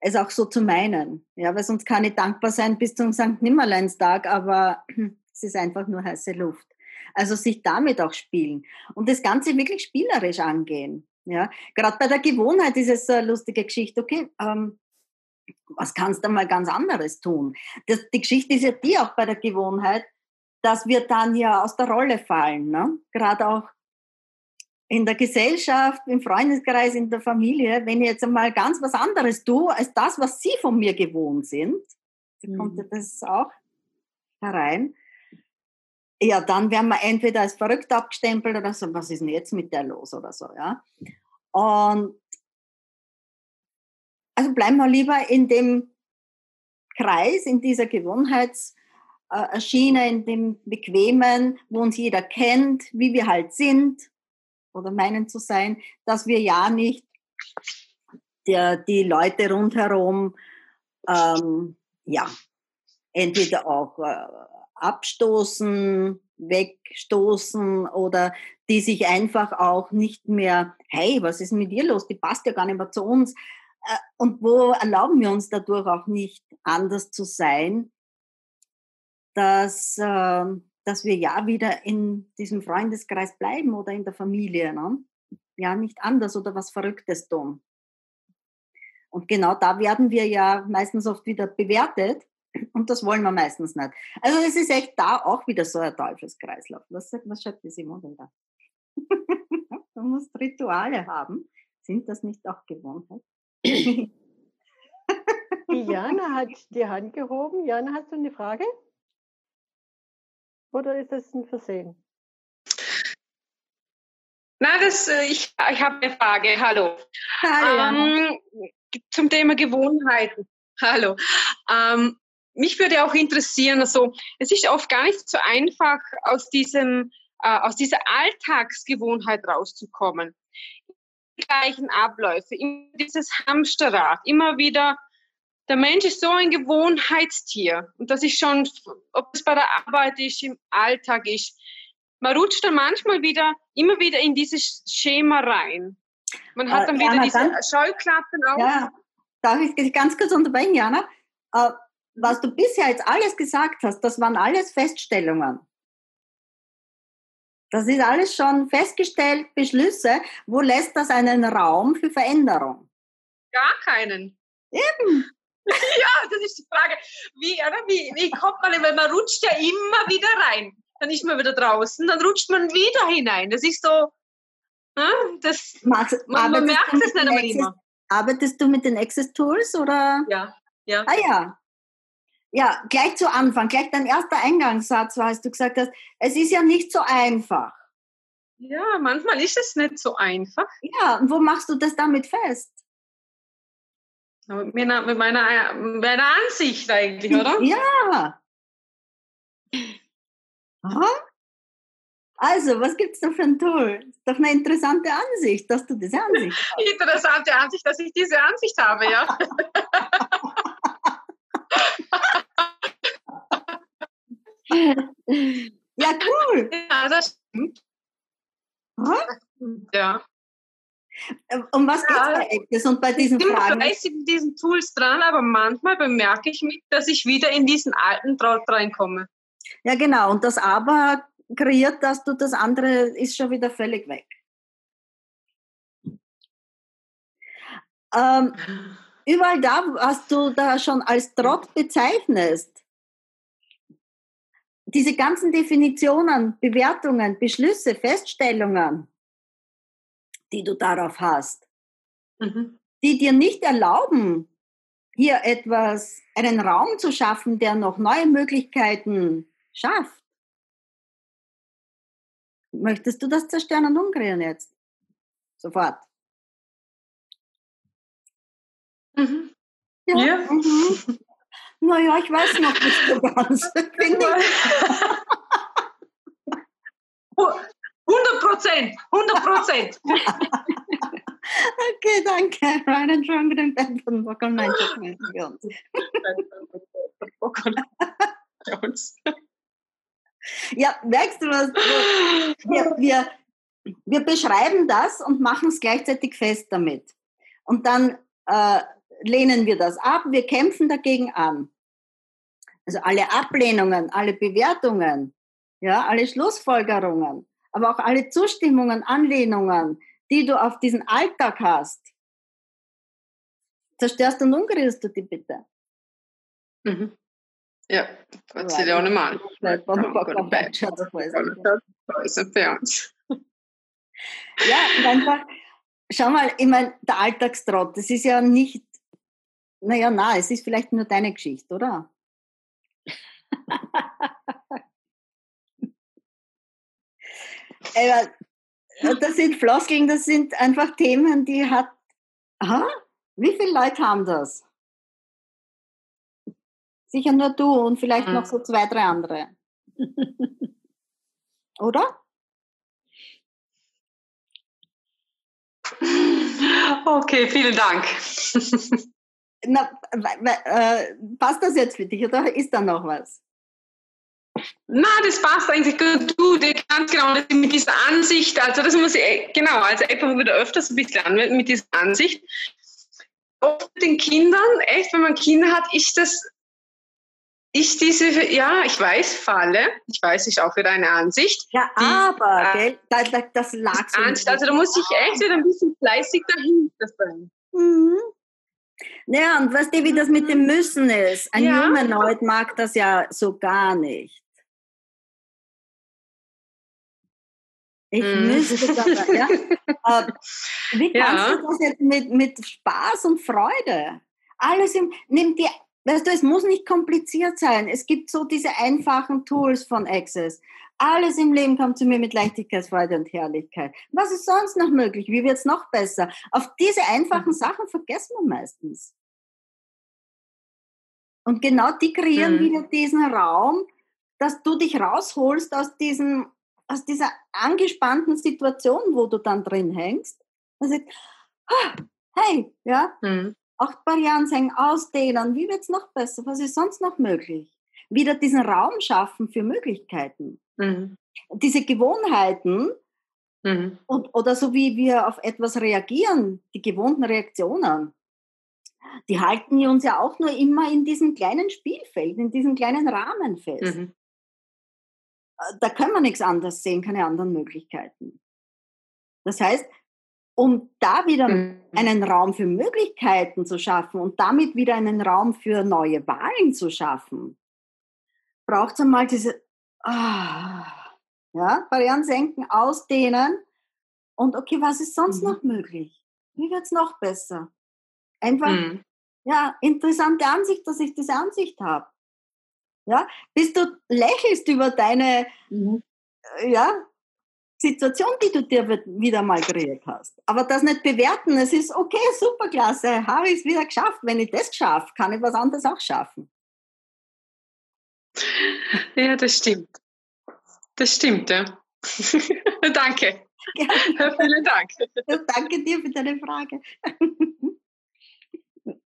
S3: Es auch so zu meinen, ja, weil sonst kann ich dankbar sein bis zum St. Nimmerleinstag, aber es ist einfach nur heiße Luft. Also sich damit auch spielen und das Ganze wirklich spielerisch angehen. Ja, gerade bei der Gewohnheit ist es eine lustige Geschichte. Okay, ähm, was kannst du mal ganz anderes tun? Das, die Geschichte ist ja die auch bei der Gewohnheit, dass wir dann ja aus der Rolle fallen. Ne? Gerade auch in der Gesellschaft, im Freundeskreis, in der Familie, wenn ich jetzt einmal ganz was anderes tue, als das, was Sie von mir gewohnt sind, dann kommt ja mhm. das auch herein ja, dann werden wir entweder als verrückt abgestempelt oder so, was ist denn jetzt mit der los oder so, ja. Und also bleiben wir lieber in dem Kreis, in dieser Gewohnheitsschiene, in dem Bequemen, wo uns jeder kennt, wie wir halt sind oder meinen zu sein, dass wir ja nicht der, die Leute rundherum, ähm, ja, entweder auch äh, abstoßen, wegstoßen oder die sich einfach auch nicht mehr, hey, was ist mit dir los? Die passt ja gar nicht mehr zu uns. Äh, und wo erlauben wir uns dadurch auch nicht anders zu sein, dass, ähm, dass wir ja wieder in diesem Freundeskreis bleiben oder in der Familie. Ne? Ja, nicht anders oder was Verrücktes tun. Und genau da werden wir ja meistens oft wieder bewertet und das wollen wir meistens nicht. Also es ist echt da auch wieder so ein Teufelskreislauf. Was, was schreibt die Simone da? du musst Rituale haben. Sind das nicht auch Gewohnheit?
S2: Die Jana hat die Hand gehoben. Jana, hast du eine Frage? Oder ist das ein Versehen?
S6: Nein, das, äh, ich, ich habe eine Frage. Hallo.
S3: Hallo.
S6: Ähm, zum Thema Gewohnheiten. Hallo. Ähm, mich würde auch interessieren, also es ist oft gar nicht so einfach, aus diesem, äh, aus dieser Alltagsgewohnheit rauszukommen. Gleichen Abläufe, immer dieses Hamsterrad, immer wieder. Der Mensch ist so ein Gewohnheitstier und das ist schon, ob es bei der Arbeit ist, im Alltag ist. Man rutscht dann manchmal wieder, immer wieder in dieses Schema rein. Man hat äh, dann wieder Jana, diese dann, Scheuklappen auf. Ja,
S3: darf ich ganz kurz unterbrechen, Jana? Uh, was du bisher jetzt alles gesagt hast, das waren alles Feststellungen. Das ist alles schon festgestellt, Beschlüsse. Wo lässt das einen Raum für Veränderung?
S6: Gar keinen.
S3: Eben.
S6: ja, das ist die Frage. Wie, oder? Wie, wie kommt man, weil man rutscht ja immer wieder rein. Dann ist man wieder draußen, dann rutscht man wieder hinein. Das ist so, das,
S3: Max,
S6: man, man merkt es nicht einmal immer.
S3: Arbeitest du mit den Access Tools oder?
S6: Ja, ja.
S3: Ah ja, ja, gleich zu Anfang, gleich dein erster Eingangssatz war, als du gesagt hast, es ist ja nicht so einfach.
S6: Ja, manchmal ist es nicht so einfach.
S3: Ja, und wo machst du das damit fest?
S6: Mit meiner, mit meiner, meiner Ansicht eigentlich, oder?
S3: Ja. Aha. Also, was gibt es da für ein Tool? Ist doch eine interessante Ansicht, dass du diese Ansicht hast.
S6: Interessante Ansicht, dass ich diese Ansicht habe, ja.
S3: ja, cool.
S6: Ja, das stimmt.
S3: Hm?
S6: Ja.
S3: Um was geht es
S6: Ja.
S3: bei Access und bei diesen
S6: Ich bin
S3: Fragen?
S6: fleißig in diesen Tools dran, aber manchmal bemerke ich mich, dass ich wieder in diesen alten Trott reinkomme.
S3: Ja, genau. Und das Aber kreiert, dass du das andere ist schon wieder völlig weg. Ähm, überall da, was du da schon als Trott bezeichnest, diese ganzen Definitionen, Bewertungen, Beschlüsse, Feststellungen, die du darauf hast,
S6: Mhm.
S3: die dir nicht erlauben, hier etwas, einen Raum zu schaffen, der noch neue Möglichkeiten schafft. Möchtest du das zerstören und umkreieren jetzt? Sofort.
S6: Mhm.
S3: Ja. Mhm. Naja, ich weiß noch nicht so ganz. Finde ich.
S6: 100 Prozent, 100 Prozent.
S3: Okay, danke. And Strong mit dem Bett von Bock Nein, das meinten wir uns. Ja, merkst du was? Wir, wir, wir beschreiben das und machen es gleichzeitig fest damit. Und dann äh, lehnen wir das ab, wir kämpfen dagegen an. Also alle Ablehnungen, alle Bewertungen, ja, alle Schlussfolgerungen, aber auch alle Zustimmungen, Anlehnungen, die du auf diesen Alltag hast. Zerstörst und umkreierst du die bitte.
S6: Mhm. Ja, das ist ja auch normal.
S3: Vielleicht von Bock und Nein, schaut doch mal so.
S6: Das ist bei uns.
S3: Ja, einfach, schau mal, ich meine, der Alltagstrott, das ist ja nicht, naja, na, es ist vielleicht nur deine Geschichte, oder? Das sind Floskeln, das sind einfach Themen, die hat, aha, wie viele Leute haben das? Sicher nur du und vielleicht noch so zwei, drei andere. Oder?
S6: Okay, vielen Dank.
S3: Na, äh, passt das jetzt für dich oder ist da noch was?
S6: Na, das passt eigentlich gut. Du, ganz genau das mit dieser Ansicht, also das muss ich, eh- genau, also einfach wieder öfters ein bisschen anwenden mit dieser Ansicht. Oft mit den Kindern, echt, wenn man Kinder hat, ist das, ist diese, ja, ich weiß, Falle, ich weiß, ist auch wieder eine Ansicht.
S3: Ja,
S6: Die,
S3: aber,
S6: äh,
S3: gell, da, da, das lag so.
S6: Angst, also da muss ich echt wieder ein bisschen fleißig dahinter sein.
S3: Mhm. Ja, und weißt du, wie das mit dem Müssen ist? Ein
S6: Ja.
S3: Humanoid mag das ja so gar nicht. Ich
S6: Mhm.
S3: müsste das, ja. Äh, Wie
S6: Ja.
S3: kannst du das jetzt mit, mit Spaß und Freude? Alles im, nimm dir, weißt du, es muss nicht kompliziert sein. Es gibt so diese einfachen Tools von Access. Alles im Leben kommt zu mir mit Leichtigkeit, Freude und Herrlichkeit. Was ist sonst noch möglich? Wie wird es noch besser? Auf diese einfachen Sachen vergessen wir meistens. Und genau die kreieren
S6: Mhm.
S3: wieder diesen Raum, dass du dich rausholst aus diesem, aus dieser angespannten Situation, wo du dann drin hängst. Also, ah, hey, ja,
S6: Mhm.
S3: acht Barrieren hängen, ausdehnen, wie wird es noch besser? Was ist sonst noch möglich? Wieder diesen Raum schaffen für Möglichkeiten.
S6: Mhm.
S3: Diese Gewohnheiten
S6: Mhm.
S3: und, oder so wie wir auf etwas reagieren, die gewohnten Reaktionen, die halten uns ja auch nur immer in diesem kleinen Spielfeld, in diesem kleinen Rahmen fest.
S6: Mhm.
S3: Da können wir nichts anderes sehen, keine anderen Möglichkeiten. Das heißt, um da wieder
S6: Mhm.
S3: einen Raum für Möglichkeiten zu schaffen und damit wieder einen Raum für neue Wahlen zu schaffen, braucht es einmal diese ah, ja, Barrieren senken, ausdehnen und okay, was ist sonst
S6: Mhm.
S3: noch möglich? Wie wird es noch besser? Einfach,
S6: Mhm.
S3: ja, interessante Ansicht, dass ich diese Ansicht habe. Ja, bis du lächelst über deine äh, ja, Situation, die du dir wi- wieder mal kreiert hast. Aber das nicht bewerten, es ist okay, super klasse, habe ich es wieder geschafft. Wenn ich das geschafft, kann ich was anderes auch schaffen.
S6: Ja, das stimmt. Das stimmt, ja. Danke. Ja. Vielen Dank.
S3: Danke dir für deine Frage.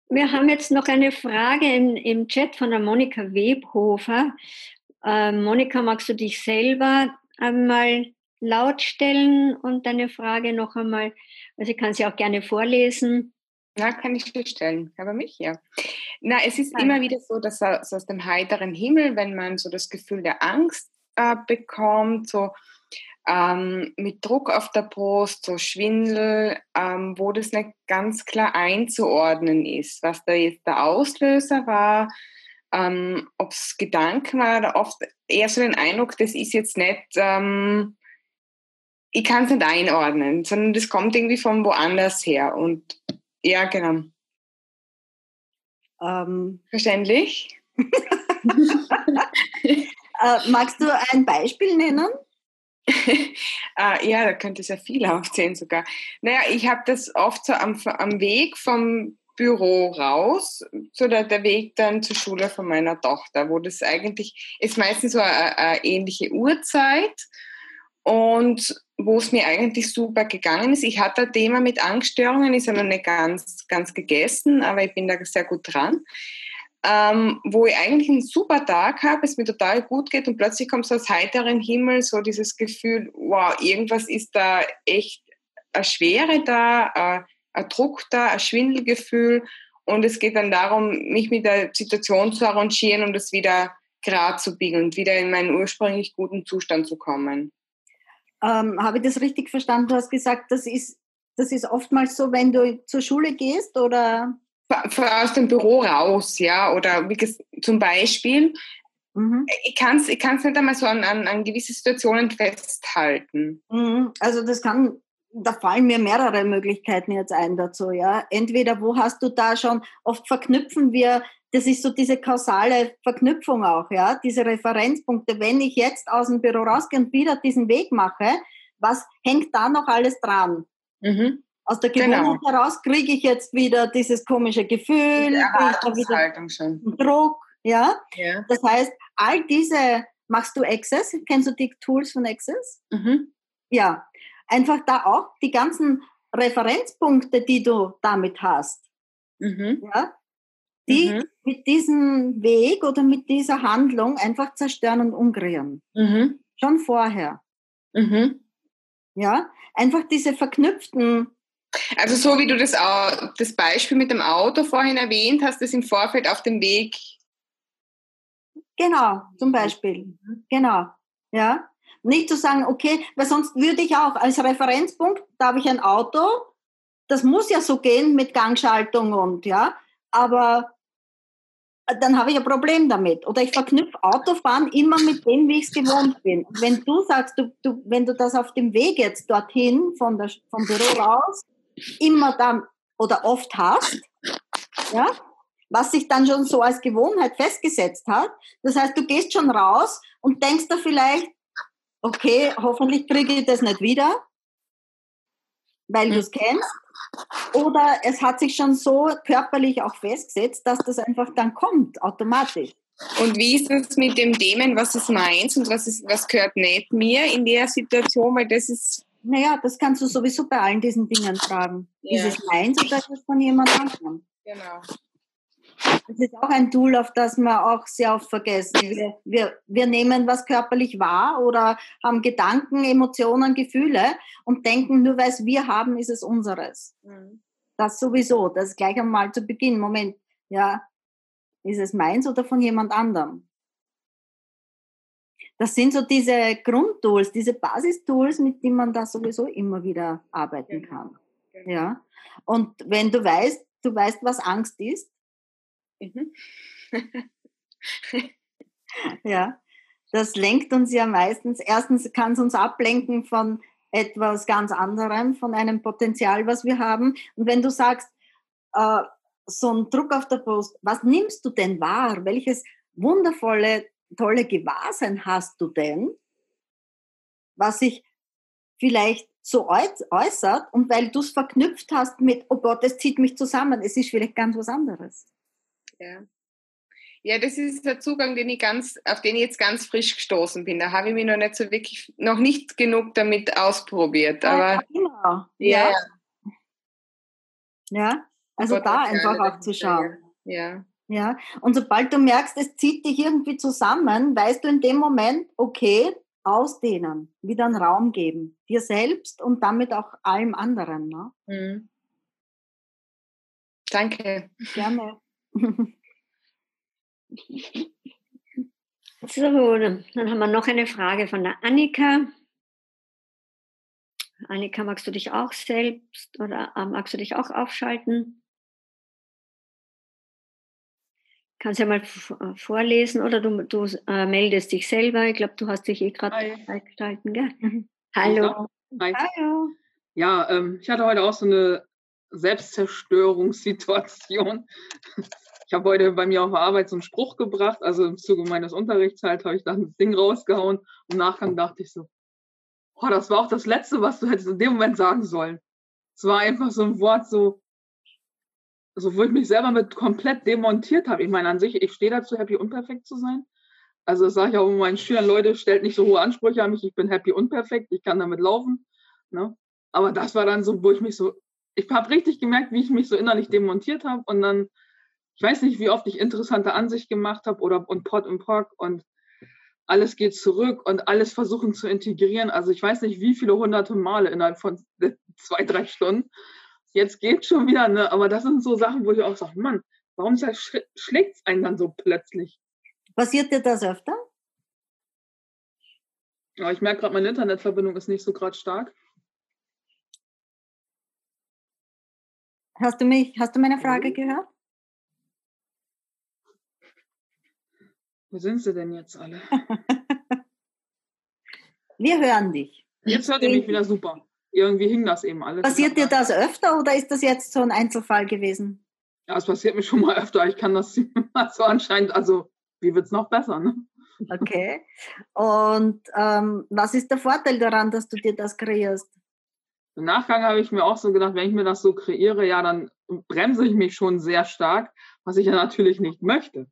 S1: Wir haben jetzt noch eine Frage im, im Chat von der Monika Webhofer. Äh, Monika, magst du dich selber einmal laut stellen und deine Frage noch einmal, also ich kann sie auch gerne vorlesen.
S7: Ja, kann ich dir stellen. Aber mich, ja. Na, es ist Nein. immer wieder so, dass aus dem heiteren Himmel, wenn man so das Gefühl der Angst äh, bekommt, so ähm, mit Druck auf der Brust, so Schwindel, ähm, wo das nicht ganz klar einzuordnen ist, was da jetzt der Auslöser war, ähm, ob es Gedanken war oder oft eher so den Eindruck, das ist jetzt nicht, ähm, ich kann es nicht einordnen, sondern das kommt irgendwie von woanders her und ja, genau. Ähm. Verständlich?
S3: äh, magst du ein Beispiel nennen?
S7: äh, ja, da könnte es ja viel aufzählen sogar. Naja, ich habe das oft so am, am Weg vom Büro raus, so der, der Weg dann zur Schule von meiner Tochter, wo das eigentlich ist meistens so eine, eine ähnliche Uhrzeit und wo es mir eigentlich super gegangen ist. Ich hatte ein Thema mit Angststörungen, ist aber nicht ganz, ganz gegessen, aber ich bin da sehr gut dran ähm, wo ich eigentlich einen super Tag habe, es mir total gut geht und plötzlich kommt so aus heiterem Himmel so dieses Gefühl, wow, irgendwas ist da echt eine Schwere da, ein, ein Druck da, ein Schwindelgefühl und es geht dann darum, mich mit der Situation zu arrangieren und es wieder gerade zu biegen und wieder in meinen ursprünglich guten Zustand zu kommen.
S3: Ähm, habe ich das richtig verstanden? Du hast gesagt, das ist, das ist oftmals so, wenn du zur Schule gehst oder?
S7: aus dem Büro raus, ja, oder wie gesagt, zum Beispiel, mhm. ich kann es ich kann's nicht einmal so an, an, an gewisse Situationen festhalten.
S3: Mhm. Also das kann, da fallen mir mehrere Möglichkeiten jetzt ein dazu, ja. Entweder wo hast du da schon, oft verknüpfen wir, das ist so diese kausale Verknüpfung auch, ja, diese Referenzpunkte. Wenn ich jetzt aus dem Büro rausgehe und wieder diesen Weg mache, was hängt da noch alles dran? Mhm. Aus der Gewohnheit genau. heraus kriege ich jetzt wieder dieses komische Gefühl, wieder schon. Druck, ja? ja? Das heißt, all diese, machst du Access? Kennst du die Tools von Access? Mhm. Ja, einfach da auch die ganzen Referenzpunkte, die du damit hast, mhm. ja? Die mhm. mit diesem Weg oder mit dieser Handlung einfach zerstören und umkreieren. Mhm. Schon vorher. Mhm. Ja, einfach diese verknüpften
S7: also so wie du das, das Beispiel mit dem Auto vorhin erwähnt hast, das im Vorfeld auf dem Weg.
S3: Genau, zum Beispiel. Genau. Ja. Nicht zu sagen, okay, weil sonst würde ich auch als Referenzpunkt, da habe ich ein Auto, das muss ja so gehen mit Gangschaltung und ja, aber dann habe ich ein Problem damit. Oder ich verknüpfe Autofahren immer mit dem, wie ich es gewohnt bin. Wenn du sagst, du, du, wenn du das auf dem Weg jetzt dorthin von der, vom Büro raus immer dann oder oft hast, ja, was sich dann schon so als Gewohnheit festgesetzt hat. Das heißt, du gehst schon raus und denkst da vielleicht, okay, hoffentlich kriege ich das nicht wieder, weil du es kennst. Oder es hat sich schon so körperlich auch festgesetzt, dass das einfach dann kommt, automatisch.
S7: Und wie ist es mit dem Themen, was ist meins und was, ist, was gehört nicht mir in der Situation? Weil das ist
S3: naja, das kannst du sowieso bei allen diesen Dingen fragen. Ja. Ist es meins oder ist es von jemand anderem? Genau. Das ist auch ein Tool, auf das wir auch sehr oft vergessen. Wir, wir, wir nehmen was körperlich wahr oder haben Gedanken, Emotionen, Gefühle und denken, nur weil es wir haben, ist es unseres. Mhm. Das sowieso. Das gleich einmal zu Beginn. Moment, ja, ist es meins oder von jemand anderem? das sind so diese Grundtools, diese Basistools, mit denen man da sowieso immer wieder arbeiten genau. kann. Genau. Ja. Und wenn du weißt, du weißt, was Angst ist. Mhm. ja. Das lenkt uns ja meistens, erstens kann es uns ablenken von etwas ganz anderem, von einem Potenzial, was wir haben. Und wenn du sagst, äh, so ein Druck auf der Brust, was nimmst du denn wahr? Welches wundervolle tolle Gewahrsein hast du denn, was sich vielleicht so äußert und weil du es verknüpft hast mit, oh Gott, es zieht mich zusammen, es ist vielleicht ganz was anderes.
S7: Ja. Ja, das ist der Zugang, den ich ganz, auf den ich jetzt ganz frisch gestoßen bin. Da habe ich mich noch nicht so wirklich, noch nicht genug damit ausprobiert. Aber
S3: ja, genau.
S7: ja,
S3: Ja, ja. also da einfach auch zu schauen.
S7: Ja.
S3: Ja, und sobald du merkst, es zieht dich irgendwie zusammen, weißt du in dem Moment, okay, ausdehnen, wieder einen Raum geben, dir selbst und damit auch allem anderen. Ne?
S7: Mhm. Danke.
S3: Gerne.
S1: So, dann haben wir noch eine Frage von der Annika. Annika, magst du dich auch selbst oder äh, magst du dich auch aufschalten? Kannst ja mal äh, vorlesen oder du, du äh, meldest dich selber. Ich glaube, du hast dich eh gerade
S8: Hi.
S1: freigeschalten, gell? Hallo. Hallo.
S8: Ja, ähm, ich hatte heute auch so eine Selbstzerstörungssituation. Ich habe heute bei mir auf der Arbeit so einen Spruch gebracht, also im Zuge meines Unterrichts halt, habe ich dann das Ding rausgehauen. Im Nachgang dachte ich so, oh, das war auch das Letzte, was du hättest in dem Moment sagen sollen. Es war einfach so ein Wort, so, so wo ich mich selber mit komplett demontiert habe. Ich meine, an sich, ich stehe dazu, happy unperfekt zu sein. Also das sage ich auch meinen Schülern, Leute, stellt nicht so hohe Ansprüche an mich, ich bin happy unperfekt, ich kann damit laufen. Ne? Aber das war dann so, wo ich mich so, ich habe richtig gemerkt, wie ich mich so innerlich demontiert habe und dann, ich weiß nicht, wie oft ich interessante Ansicht gemacht habe oder und Pot und Pock und alles geht zurück und alles versuchen zu integrieren. Also ich weiß nicht, wie viele hunderte Male innerhalb von zwei, drei Stunden. Jetzt geht schon wieder, ne? aber das sind so Sachen, wo ich auch sage, Mann, warum schlägt es einen dann so plötzlich?
S3: Passiert dir das öfter?
S8: Ja, ich merke gerade, meine Internetverbindung ist nicht so gerade stark.
S3: Hast du mich, hast du meine Frage gehört?
S8: Wo sind sie denn jetzt alle?
S3: Wir hören dich.
S8: Jetzt hört ihr mich wieder super. Irgendwie hing das eben alles.
S3: Passiert dir das öfter oder ist das jetzt so ein Einzelfall gewesen?
S8: Ja, es passiert mir schon mal öfter. Ich kann das so anscheinend, also wie wird es noch besser, ne?
S3: Okay. Und ähm, was ist der Vorteil daran, dass du dir das kreierst?
S8: Im Nachgang habe ich mir auch so gedacht, wenn ich mir das so kreiere, ja, dann bremse ich mich schon sehr stark, was ich ja natürlich nicht möchte.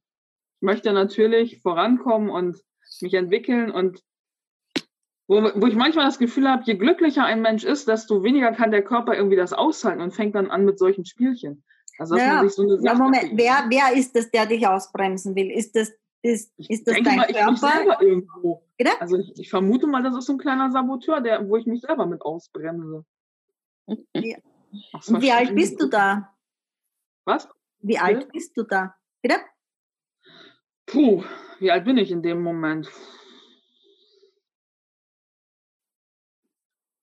S8: Ich möchte natürlich vorankommen und mich entwickeln und wo, wo ich manchmal das Gefühl habe, je glücklicher ein Mensch ist, desto weniger kann der Körper irgendwie das aushalten und fängt dann an mit solchen Spielchen.
S3: Also, dass ja, man sich so eine Sache ja, Moment, wer, wer ist das, der dich ausbremsen will? Ist das, ist, ist das dein
S8: mal, ich
S3: Körper?
S8: irgendwo.
S3: Bitte?
S8: Also ich, ich vermute mal, das ist so ein kleiner Saboteur, der, wo ich mich selber mit ausbremse.
S3: Ja. Und wie alt bist du da?
S8: Was?
S3: Wie alt bist du da? Bitte?
S8: Puh, wie alt bin ich in dem Moment?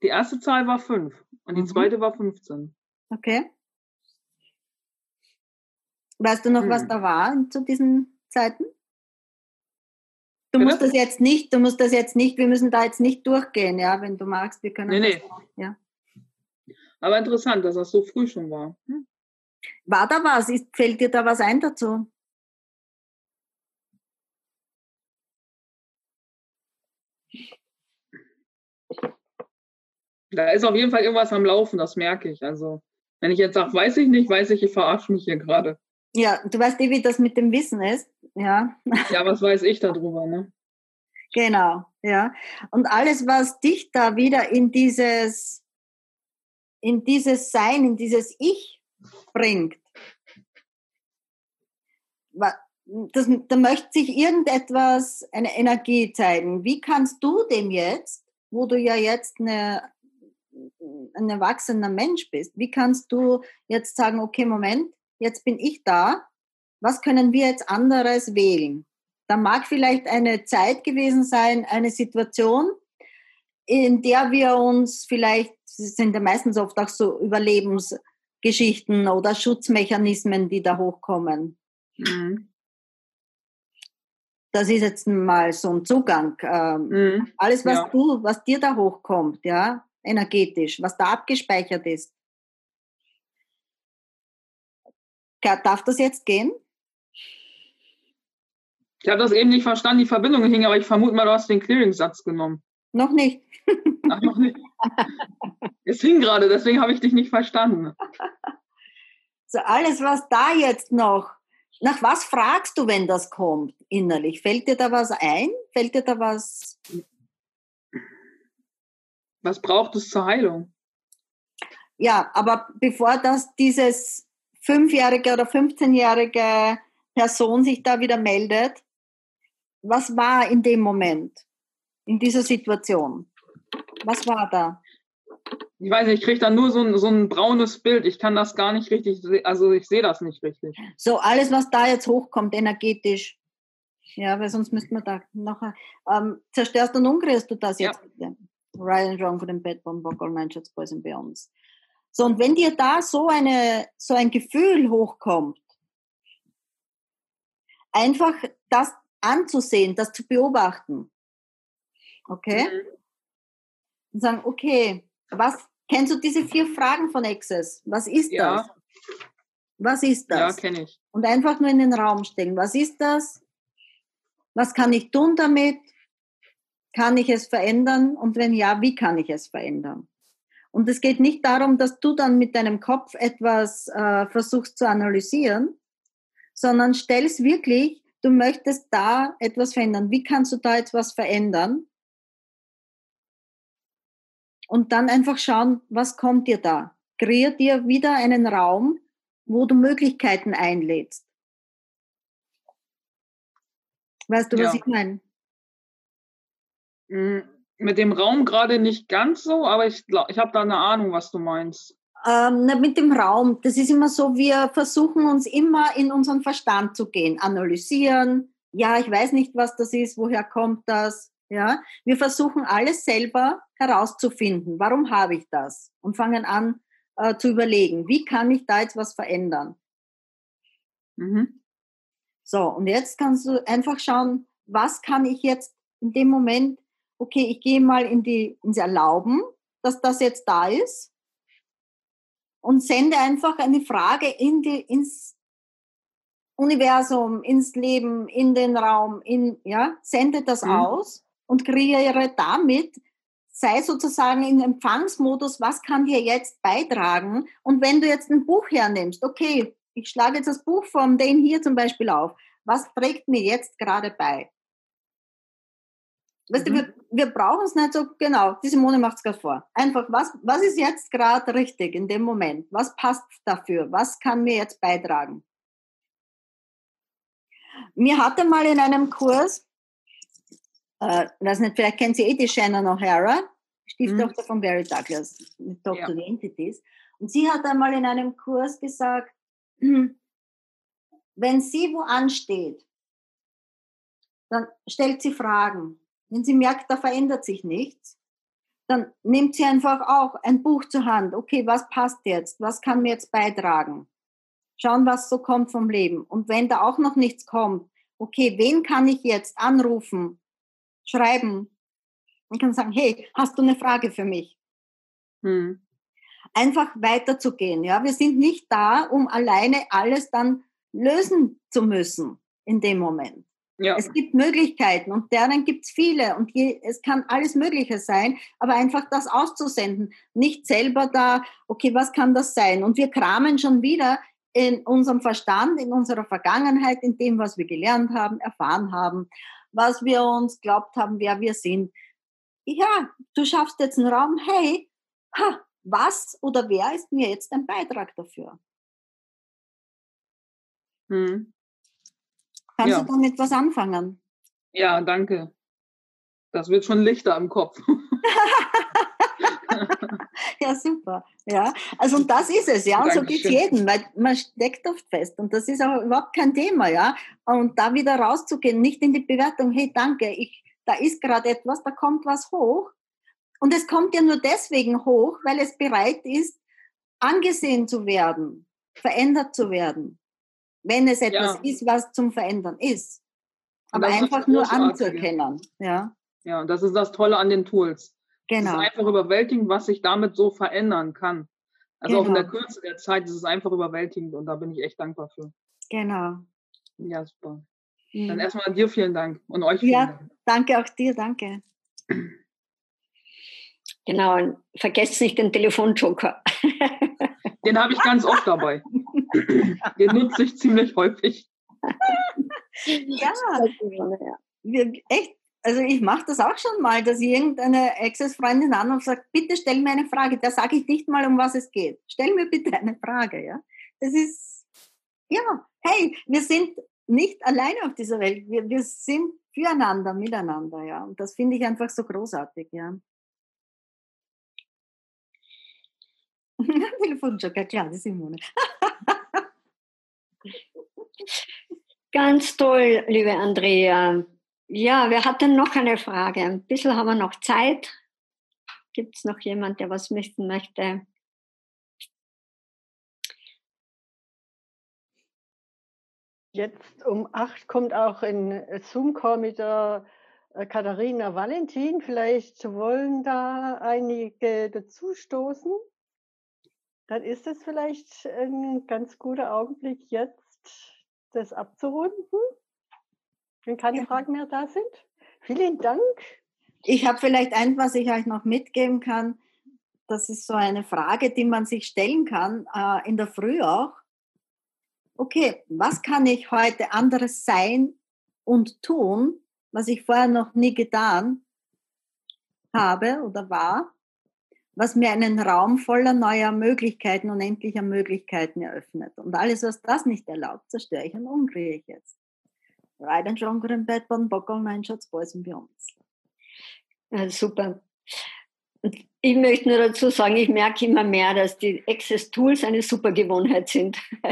S8: Die erste Zahl war 5 und die
S3: Mhm.
S8: zweite war 15.
S3: Okay. Weißt du noch, was
S8: Hm.
S3: da war zu diesen Zeiten? Du
S8: Bitte?
S3: musst das jetzt nicht, du musst das jetzt nicht, wir müssen da jetzt nicht durchgehen, ja, wenn du magst, wir können
S8: Nee,
S3: das
S8: nee.
S3: auch, ja.
S8: Aber interessant, dass das so früh schon war. Hm?
S3: War da was? Ist, fällt dir da was ein dazu?
S8: Da ist auf jeden Fall irgendwas am Laufen, das merke ich. Also, wenn ich jetzt sage, weiß ich nicht, weiß ich, ich verarsche mich hier gerade.
S3: Ja, du weißt eh, wie das mit dem Wissen ist, ja.
S8: Ja, was weiß ich darüber, ne?
S3: Genau, ja. Und alles, was dich da wieder in dieses, in dieses Sein, in dieses Ich bringt, das, da möchte sich irgendetwas, eine Energie zeigen. Wie kannst du dem jetzt, wo du ja jetzt eine, ein erwachsener Mensch bist, wie kannst du jetzt sagen, okay, Moment, jetzt bin ich da, was können wir jetzt anderes wählen? Da mag vielleicht eine Zeit gewesen sein, eine Situation, in der wir uns vielleicht, sind ja meistens oft auch so Überlebensgeschichten oder Schutzmechanismen, die da hochkommen.
S8: Mhm.
S3: Das ist jetzt mal so ein Zugang. Ähm,
S8: Mhm.
S3: alles, was
S8: Ja.
S3: du, was dir da hochkommt, ja, energetisch, was da abgespeichert ist. Darf das jetzt gehen?
S8: Ich habe das eben nicht verstanden, die Verbindung hing, aber ich vermute mal, du hast den Clearing-Satz genommen.
S3: Noch nicht.
S8: Ach, noch nicht. Es hing gerade, deswegen habe ich dich nicht verstanden.
S3: So alles, was da jetzt noch nach was fragst du, wenn das kommt, innerlich? Fällt dir da was ein? Fällt dir da was?
S8: Was braucht es zur Heilung?
S3: Ja, aber bevor das dieses fünfjährige oder 15-jährige Person sich da wieder meldet, was war in dem Moment, in dieser Situation? Was war da?
S8: Ich weiß nicht, ich kriege da nur so ein, so ein braunes Bild. Ich kann das gar nicht richtig, se- also ich sehe das nicht richtig.
S3: So, alles, was da jetzt hochkommt, energetisch. Ja, weil sonst müssten wir da nachher. Ähm, zerstörst und umkreist du das jetzt. Ja. Right and wrong for den Bad Bomb, All Nine Shots, Boys and Beyonds. So, und wenn dir da so, eine, so ein Gefühl hochkommt, einfach das anzusehen, das zu beobachten. Okay? Und sagen, okay, was, kennst du diese vier Fragen von Access? Was ist
S8: Ja.
S3: das? Was ist
S8: Ja,
S3: das?
S8: kenne ich.
S3: und einfach nur in den Raum stellen. Was ist das? Was kann ich tun damit? Kann ich es verändern? Und wenn ja, wie kann ich es verändern? Und es geht nicht darum, dass du dann mit deinem Kopf etwas äh, versuchst zu analysieren, sondern stellst wirklich, du möchtest da etwas verändern. Wie kannst du da etwas verändern? Und dann einfach schauen, was kommt dir da? Kreier dir wieder einen Raum, wo du Möglichkeiten einlädst. Weißt du, was
S8: Ja.
S3: ich meine?
S8: Mm, Mit dem Raum gerade nicht ganz so, aber ich, ich habe da eine Ahnung, was du meinst.
S3: Ähm, mit dem Raum, das ist immer so, wir versuchen uns immer in unseren Verstand zu gehen, analysieren. Ja, ich weiß nicht, was das ist, woher kommt das? Ja, wir versuchen alles selber herauszufinden. Warum habe ich das? Und fangen an äh, zu überlegen, wie kann ich da jetzt was verändern?
S8: Mhm.
S3: So, und jetzt kannst du einfach schauen, was kann ich jetzt in dem Moment, okay, ich gehe mal in die, ins Erlauben, dass das jetzt da ist und sende einfach eine Frage in die, ins Universum, ins Leben, in den Raum, in, ja, sende das
S8: Mhm.
S3: aus und kreiere damit, sei sozusagen in Empfangsmodus, was kann dir jetzt beitragen? Und wenn du jetzt ein Buch hernimmst, okay, ich schlage jetzt das Buch von den hier zum Beispiel auf, was trägt mir jetzt gerade bei? Weißt du,
S8: Mhm.
S3: wir, wir brauchen es nicht so genau. Die Simone macht es gerade vor. Einfach, was, was ist jetzt gerade richtig in dem Moment? Was passt dafür? Was kann mir jetzt beitragen? Mir hatte mal in einem Kurs, äh, weiß nicht, vielleicht kennt Sie eh die Shannon O'Hara, Stieftochter von Barry Douglas, mit Talk
S8: Ja.
S3: Entities. Und sie hat einmal in einem Kurs gesagt, hm, wenn sie wo ansteht, dann stellt sie Fragen. Wenn sie merkt, da verändert sich nichts, dann nimmt sie einfach auch ein Buch zur Hand. Okay, was passt jetzt? Was kann mir jetzt beitragen? Schauen, was so kommt vom Leben. Und wenn da auch noch nichts kommt, okay, wen kann ich jetzt anrufen, schreiben? Ich kann sagen, hey, hast du eine Frage für mich?
S8: Hm.
S3: einfach weiterzugehen. Ja, wir sind nicht da, um alleine alles dann lösen zu müssen in dem Moment.
S8: Ja.
S3: Es gibt Möglichkeiten und deren gibt es viele und je, es kann alles Mögliche sein, aber einfach das auszusenden, nicht selber da, okay, was kann das sein? Und wir kramen schon wieder in unserem Verstand, in unserer Vergangenheit, in dem, was wir gelernt haben, erfahren haben, was wir uns glaubt haben, wer wir sind. Ja, du schaffst jetzt einen Raum, hey, ha, was oder wer ist mir jetzt ein Beitrag dafür?
S8: Hm.
S3: Kannst
S8: Ja.
S3: du damit was anfangen?
S8: ja, danke. Das wird schon lichter im Kopf.
S3: Ja, super. Ja, also und das ist es, ja, und so geht's
S8: Dankeschön.
S3: jedem, weil man steckt oft fest und das ist auch überhaupt kein Thema, ja. Und da wieder rauszugehen, nicht in die Bewertung, hey, danke, ich, da ist gerade etwas, da kommt was hoch. Und es kommt ja nur deswegen hoch, weil es bereit ist, angesehen zu werden, verändert zu werden. Wenn es etwas
S8: Ja.
S3: ist, was zum Verändern ist. Aber einfach nur anzuerkennen, ja.
S8: Ja, das ist das Tolle an den Tools. Es
S3: Genau.
S8: ist einfach überwältigend, was sich damit so verändern kann. Also auch in der
S3: Genau.
S8: Kürze der Zeit ist es einfach überwältigend und da bin ich echt dankbar für.
S3: Genau.
S8: Ja, super.
S3: Mhm.
S8: Dann erstmal dir vielen Dank und euch vielen
S3: Ja.
S8: Dank.
S3: Danke auch dir, danke.
S1: Genau, und vergesst nicht den Telefonjoker.
S8: Den habe ich ganz oft dabei. Den nutze ich ziemlich häufig.
S3: ja, wir, echt, also ich mache das auch schon mal, dass irgendeine Ex-Freundin an und sagt, bitte stell mir eine Frage. Da sage ich nicht mal, um was es geht. Stell mir bitte eine Frage, ja. Das ist, ja, hey, wir sind nicht alleine auf dieser Welt. Wir, wir sind füreinander, miteinander, ja. Und das finde ich einfach so großartig, ja. Telefonjoker, klar, das Simone.
S1: Ganz toll, liebe Andrea. Ja, wer hat denn noch eine Frage? Ein bisschen haben wir noch Zeit. Gibt es noch jemand, der was möchten möchte?
S2: Jetzt um acht kommt auch ein Zoom-Call mit der äh, Katharina Valentin. Vielleicht wollen da einige dazustoßen. Dann ist es vielleicht ein ganz guter Augenblick jetzt, das abzurunden, wenn keine ja. Fragen mehr da sind. Vielen Dank.
S3: Ich habe vielleicht ein, was ich euch noch mitgeben kann. Das ist so eine Frage, die man sich stellen kann, äh, in der Früh auch okay, was kann ich heute anderes sein und tun, was ich vorher noch nie getan habe oder war, was mir einen Raum voller neuer Möglichkeiten, unendlicher Möglichkeiten eröffnet. Und alles, was das nicht erlaubt, zerstöre ich und umkriege ich jetzt. Ride and Stronger in Bed, Bon Bockel, Nine Shots, Boys and Beyonds.
S1: Ja, super. Ich möchte nur dazu sagen, ich merke immer mehr, dass die Access Tools eine super Gewohnheit sind.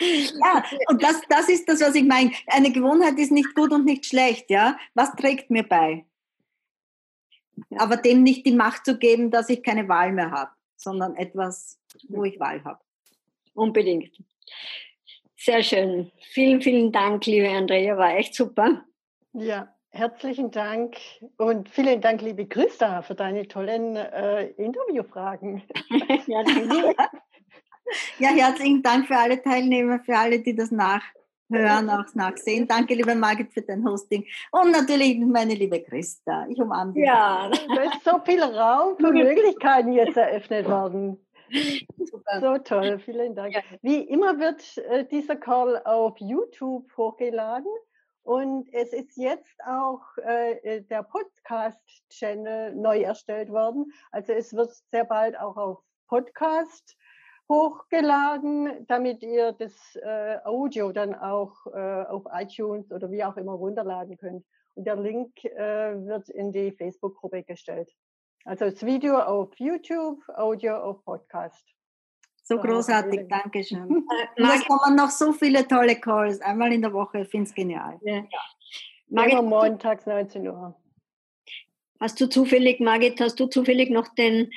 S3: ja, und das, das ist das, was ich meine. Eine Gewohnheit ist nicht gut und nicht schlecht, ja. Was trägt mir bei? Aber dem nicht die Macht zu geben, dass ich keine Wahl mehr habe, sondern etwas, wo ich Wahl habe.
S1: Unbedingt. Sehr schön. Vielen, vielen Dank, liebe Andrea, war echt super.
S2: Ja, Herzlichen Dank und vielen Dank, liebe Christa, für deine tollen äh, Interviewfragen.
S3: ja, ja, herzlichen Dank für alle Teilnehmer, für alle, die das nachhören, auch nachsehen. Danke, liebe Margit, für dein Hosting und natürlich meine liebe Christa. Ich umarme dich.
S2: Ja, da ist so viel Raum für Möglichkeiten jetzt eröffnet worden. Super. So toll, vielen Dank. Wie immer wird äh, dieser Call auf YouTube hochgeladen. Und es ist jetzt auch äh, äh, der Podcast-Channel neu erstellt worden. Also es wird sehr bald auch auf Podcast hochgeladen, damit ihr das äh, Audio dann auch äh, auf iTunes oder wie auch immer runterladen könnt. Und der Link äh, wird in die Facebook-Gruppe gestellt. Also das Video auf YouTube, Audio auf Podcast.
S3: So großartig, danke schön. Äh, es kommen noch so viele tolle Calls, einmal in der Woche, ich finde es genial. Ja.
S2: Margit, Immer montags 19 Uhr.
S1: Hast du zufällig, Margit, hast du zufällig noch den,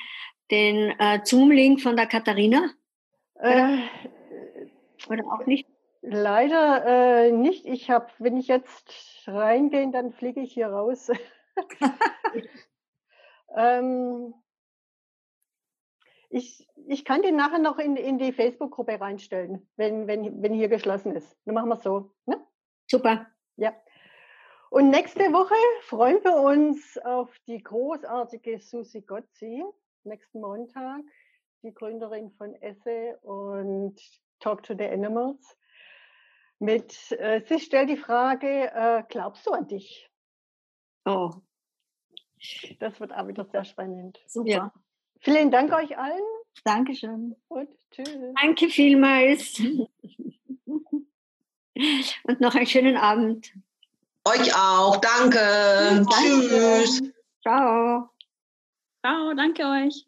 S1: den äh, Zoom-Link von der Katharina? Äh, Oder auch nicht?
S2: Leider äh, nicht. Ich habe, wenn ich jetzt reingehe, dann fliege ich hier raus. ähm, ich, ich kann den nachher noch in, in die Facebook-Gruppe reinstellen, wenn, wenn, wenn hier geschlossen ist. Dann machen wir es so. Ne?
S1: Super.
S2: Ja. Und nächste Woche freuen wir uns auf die großartige Susi Gotzi, nächsten Montag, die Gründerin von Esse und Talk to the Animals. Mit, äh, sie stellt die Frage, äh, glaubst du an dich?
S1: Oh.
S2: Das wird auch wieder sehr spannend.
S3: Super. Ja.
S2: Vielen Dank euch allen.
S3: Dankeschön.
S2: Und tschüss.
S1: Danke vielmals. Und noch einen schönen Abend.
S9: Euch auch. Danke. Danke. Tschüss.
S1: Ciao.
S4: Ciao. Danke euch.